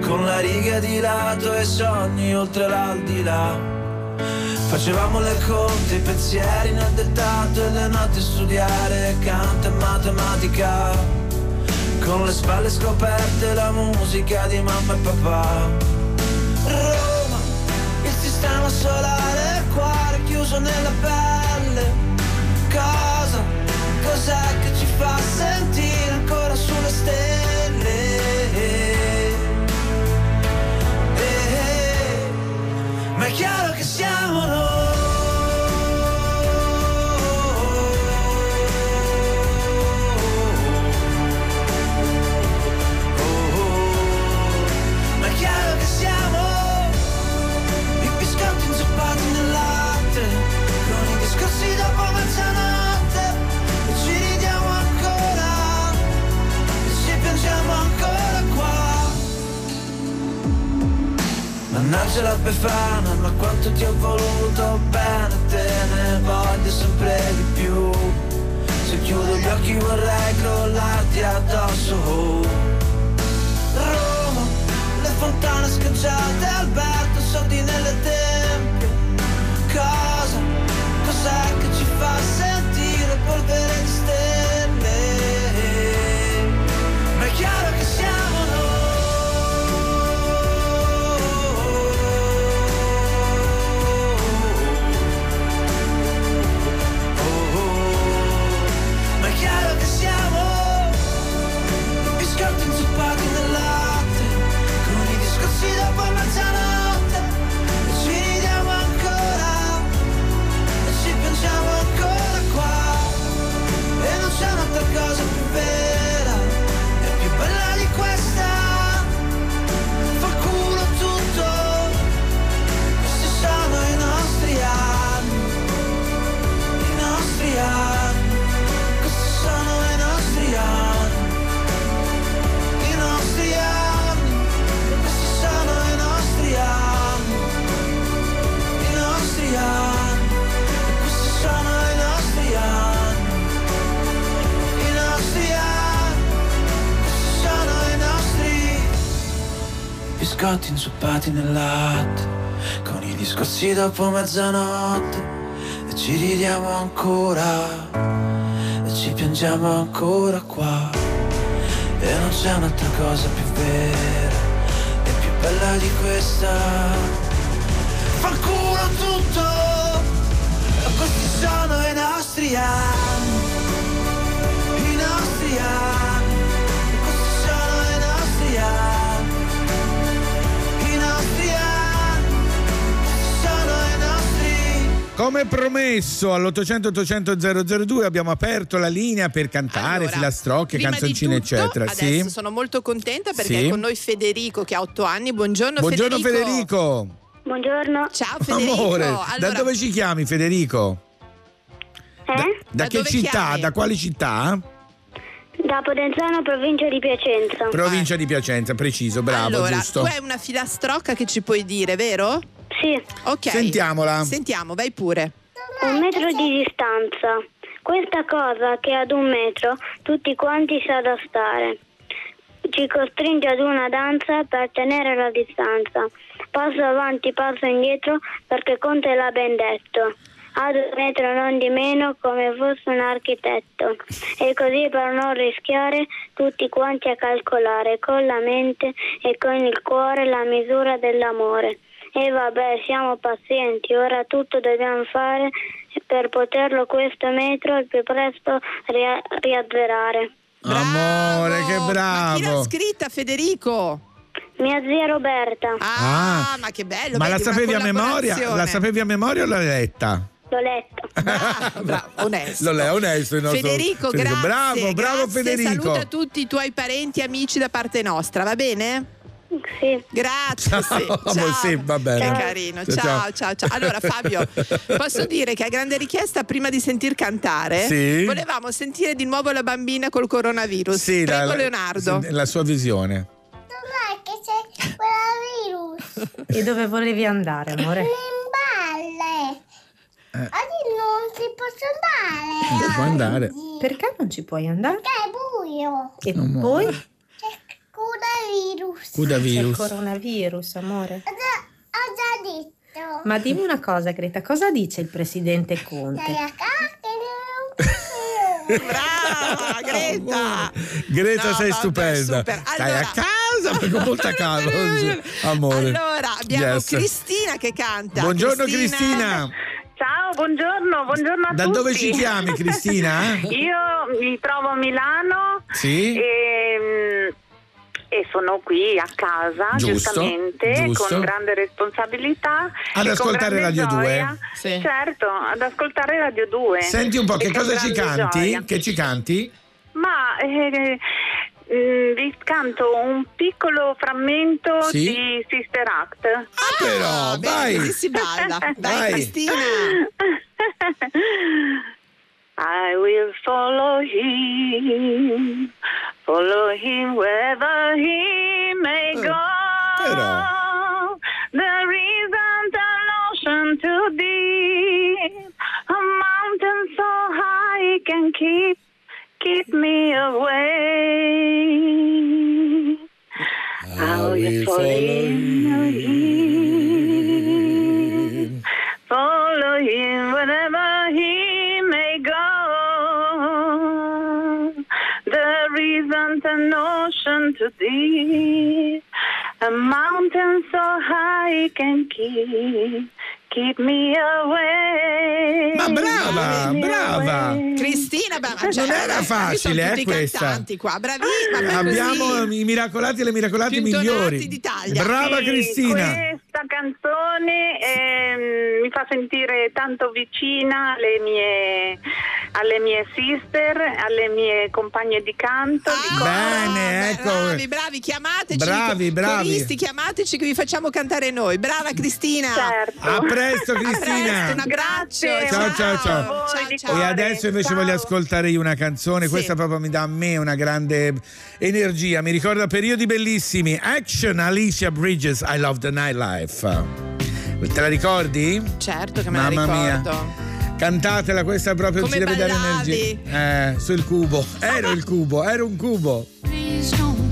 Con la riga di lato e sogni oltre l'aldilà. Facevamo le conte, i pensieri nel dettato e le notti studiare canto e matematica. Con le spalle scoperte la musica di mamma e papà. Roma, il sistema solare, il cuore chiuso nella pelle. Cosa, cos'è che ci fa sentire ancora sulle stelle? Ma è chiaro che siamo noi. Mannaggia la befana, ma quanto ti ho voluto bene, te ne voglio sempre di più. Se chiudo gli occhi vorrei crollarti addosso. Roma, le fontane scacciate, Alberto, soldi nelle tempie. Cosa, cos'è che ci fa sentire polvere di biscotti inzuppati nel latte, con i discorsi dopo mezzanotte, e ci ridiamo ancora. E ci piangiamo ancora qua. E non c'è un'altra cosa più vera e più bella di questa. Fanculo tutto questi sono i nostri anni Come promesso all'800 800 002 abbiamo aperto la linea per cantare Allora, filastrocche, canzoncine, tutto, eccetera. Adesso Sì. sono molto contenta perché Sì. è con noi Federico che ha otto anni. Buongiorno, Buongiorno Federico. Federico. Buongiorno. Ciao Federico. Amore, Allora, da dove ci chiami Federico? Da, da Da che città? chiami? Da quali città? Da Potenzano, provincia di Piacenza. Provincia di Piacenza, preciso, bravo, allora, giusto. tu hai una filastrocca che ci puoi dire, vero? Sì. Ok. Sentiamola. Sentiamo, vai pure. Un metro di distanza. Questa cosa che ad un metro tutti quanti sa da stare. Ci costringe ad una danza per tenere la distanza. Passo avanti, passo indietro perché Conte l'ha ben detto. Ad un metro non di meno come fosse un architetto. E così per non rischiare tutti quanti a calcolare con la mente e con il cuore la misura dell'amore. E vabbè, siamo pazienti, ora tutto dobbiamo fare per poterlo questo metro il più presto ria- riazzerare. Amore, che bravo. Chi l'ha scritta, Federico? Mia zia Roberta. Ah, ma che bello. Ma la sapevi a memoria? La sapevi a memoria o l'hai letta? L'ho letto. Bravo, onesto. Non è onesto il nostro Federico, grazie. Bravo, bravo grazie. Federico. Saluta tutti i tuoi parenti e amici da parte nostra, va bene? Sì. Grazie. sì. Ciao, Ciao. sì, va bene. Che carino. Ciao, Ciao, ciao. ciao, ciao. Allora, Fabio, posso dire che a grande richiesta, prima di sentir cantare, Sì. volevamo sentire di nuovo la bambina col coronavirus. Sì, Prego, la- Leonardo. la sua visione. Dov'è che c'è quella virus? E dove volevi andare, amore? In balle. Eh. Oggi non si posso andare. Non si può andare. Perché non ci puoi andare? Perché è buio. E Non poi? Coronavirus. Cuda C'è il virus. coronavirus, amore. Ho già, ho già detto. Ma dimmi una cosa, Greta, cosa dice il presidente Conte? Stai Brava, Greta. Greta, No, sei stupenda. super. Stai Allora- a casa con molta calma. Amore. Allora, abbiamo Yes. Cristina che canta. Buongiorno Cristina. Ciao, buongiorno, buongiorno a Da tutti. dove ci chiami, Cristina? Io mi trovo a Milano Sì. e, e sono qui a casa, Giusto, giustamente, giusto. con grande responsabilità. Ad ascoltare Radio 2. gioia. Sì. Certo, ad ascoltare Radio 2. Senti un po', che cosa ci canti? gioia. Che ci canti? Ma eh, mm, vi canto un piccolo frammento Sì? di Sister Act. Ah, però, bene, vai. si balla. Dai, Vai. Cristina. I will follow him, follow him wherever he may go. There isn't an ocean too deep, a mountain so high it can keep keep me away. I will follow him, follow him wherever an ocean too deep, a mountain so high can keep keep me away. Ma brava, Keep me brava. away. Cristina, ma cioè, Non era sono facile, eh, questa. cantanti qua, bravissima. ma Abbiamo così. i miracolati e le miracolate migliori. d'Italia. Brava Sì, Cristina. Questa canzone ehm, mi fa sentire tanto vicina alle mie, alle mie sister, alle mie compagne di canto. di coro. Bene, ecco. Bravi, bravi, chiamateci. Bravi, bravi. Coristi, chiamateci che vi facciamo cantare noi. Brava Cristina. Certo. A presto Cristina. Un abbraccio. Grazie. Ciao, ciao, ciao. A voi di Ciao, E adesso invece Ciao. voglio ascoltare io una canzone, Sì. questa proprio mi dà a me una grande energia, mi ricorda periodi bellissimi. Action Alicia Bridges, I Love the Nightlife. Te la ricordi? Certo che me Mamma la mia. ricordo. Cantatela, questa proprio Come ci deve dare energia. Eh, sul cubo. Ero il cubo, ero un cubo. Please don't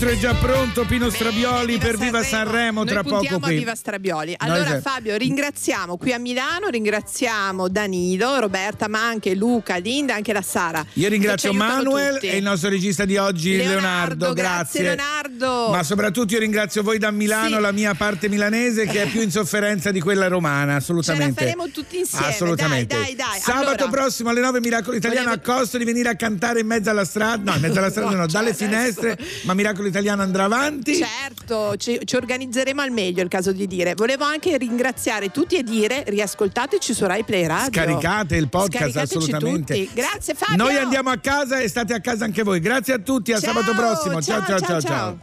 il vetro è già pronto Pino Strabioli per Viva Sanremo Noi tra poco qui. Viva Strabioli. Noi Allora se- Fabio, ringraziamo qui a Milano, ringraziamo Danilo, Roberta, ma anche Luca, Linda, anche la Sara. Io ringrazio Manuel tutti. e il nostro regista di oggi Leonardo, Leonardo, grazie. grazie, Leonardo. Ma soprattutto io ringrazio voi da Milano, Sì. la mia parte milanese che è più in sofferenza di quella romana, assolutamente. Ce la faremo tutti insieme. Assolutamente. Dai, dai, dai. Sabato Allora, prossimo alle 9 Miracolo Italiano a costo di venire a cantare in mezzo alla strada, no, in mezzo alla strada no, dalle cioè, finestre, ma Miracolo Italiano andrà avanti. Certo, ci, ci organizzeremo al meglio, è il caso di dire. Volevo anche ringraziare tutti e dire riascoltateci su Rai Play Radio. Scaricate il podcast assolutamente. tutti. Grazie Fabio. Noi andiamo a casa e state a casa anche voi. Grazie a tutti, a Ciao, sabato prossimo. ciao, ciao ciao. ciao, ciao.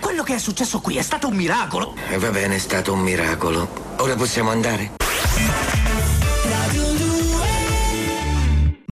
Quello che è successo qui è stato un miracolo. E va bene, è stato un miracolo. Ora possiamo andare?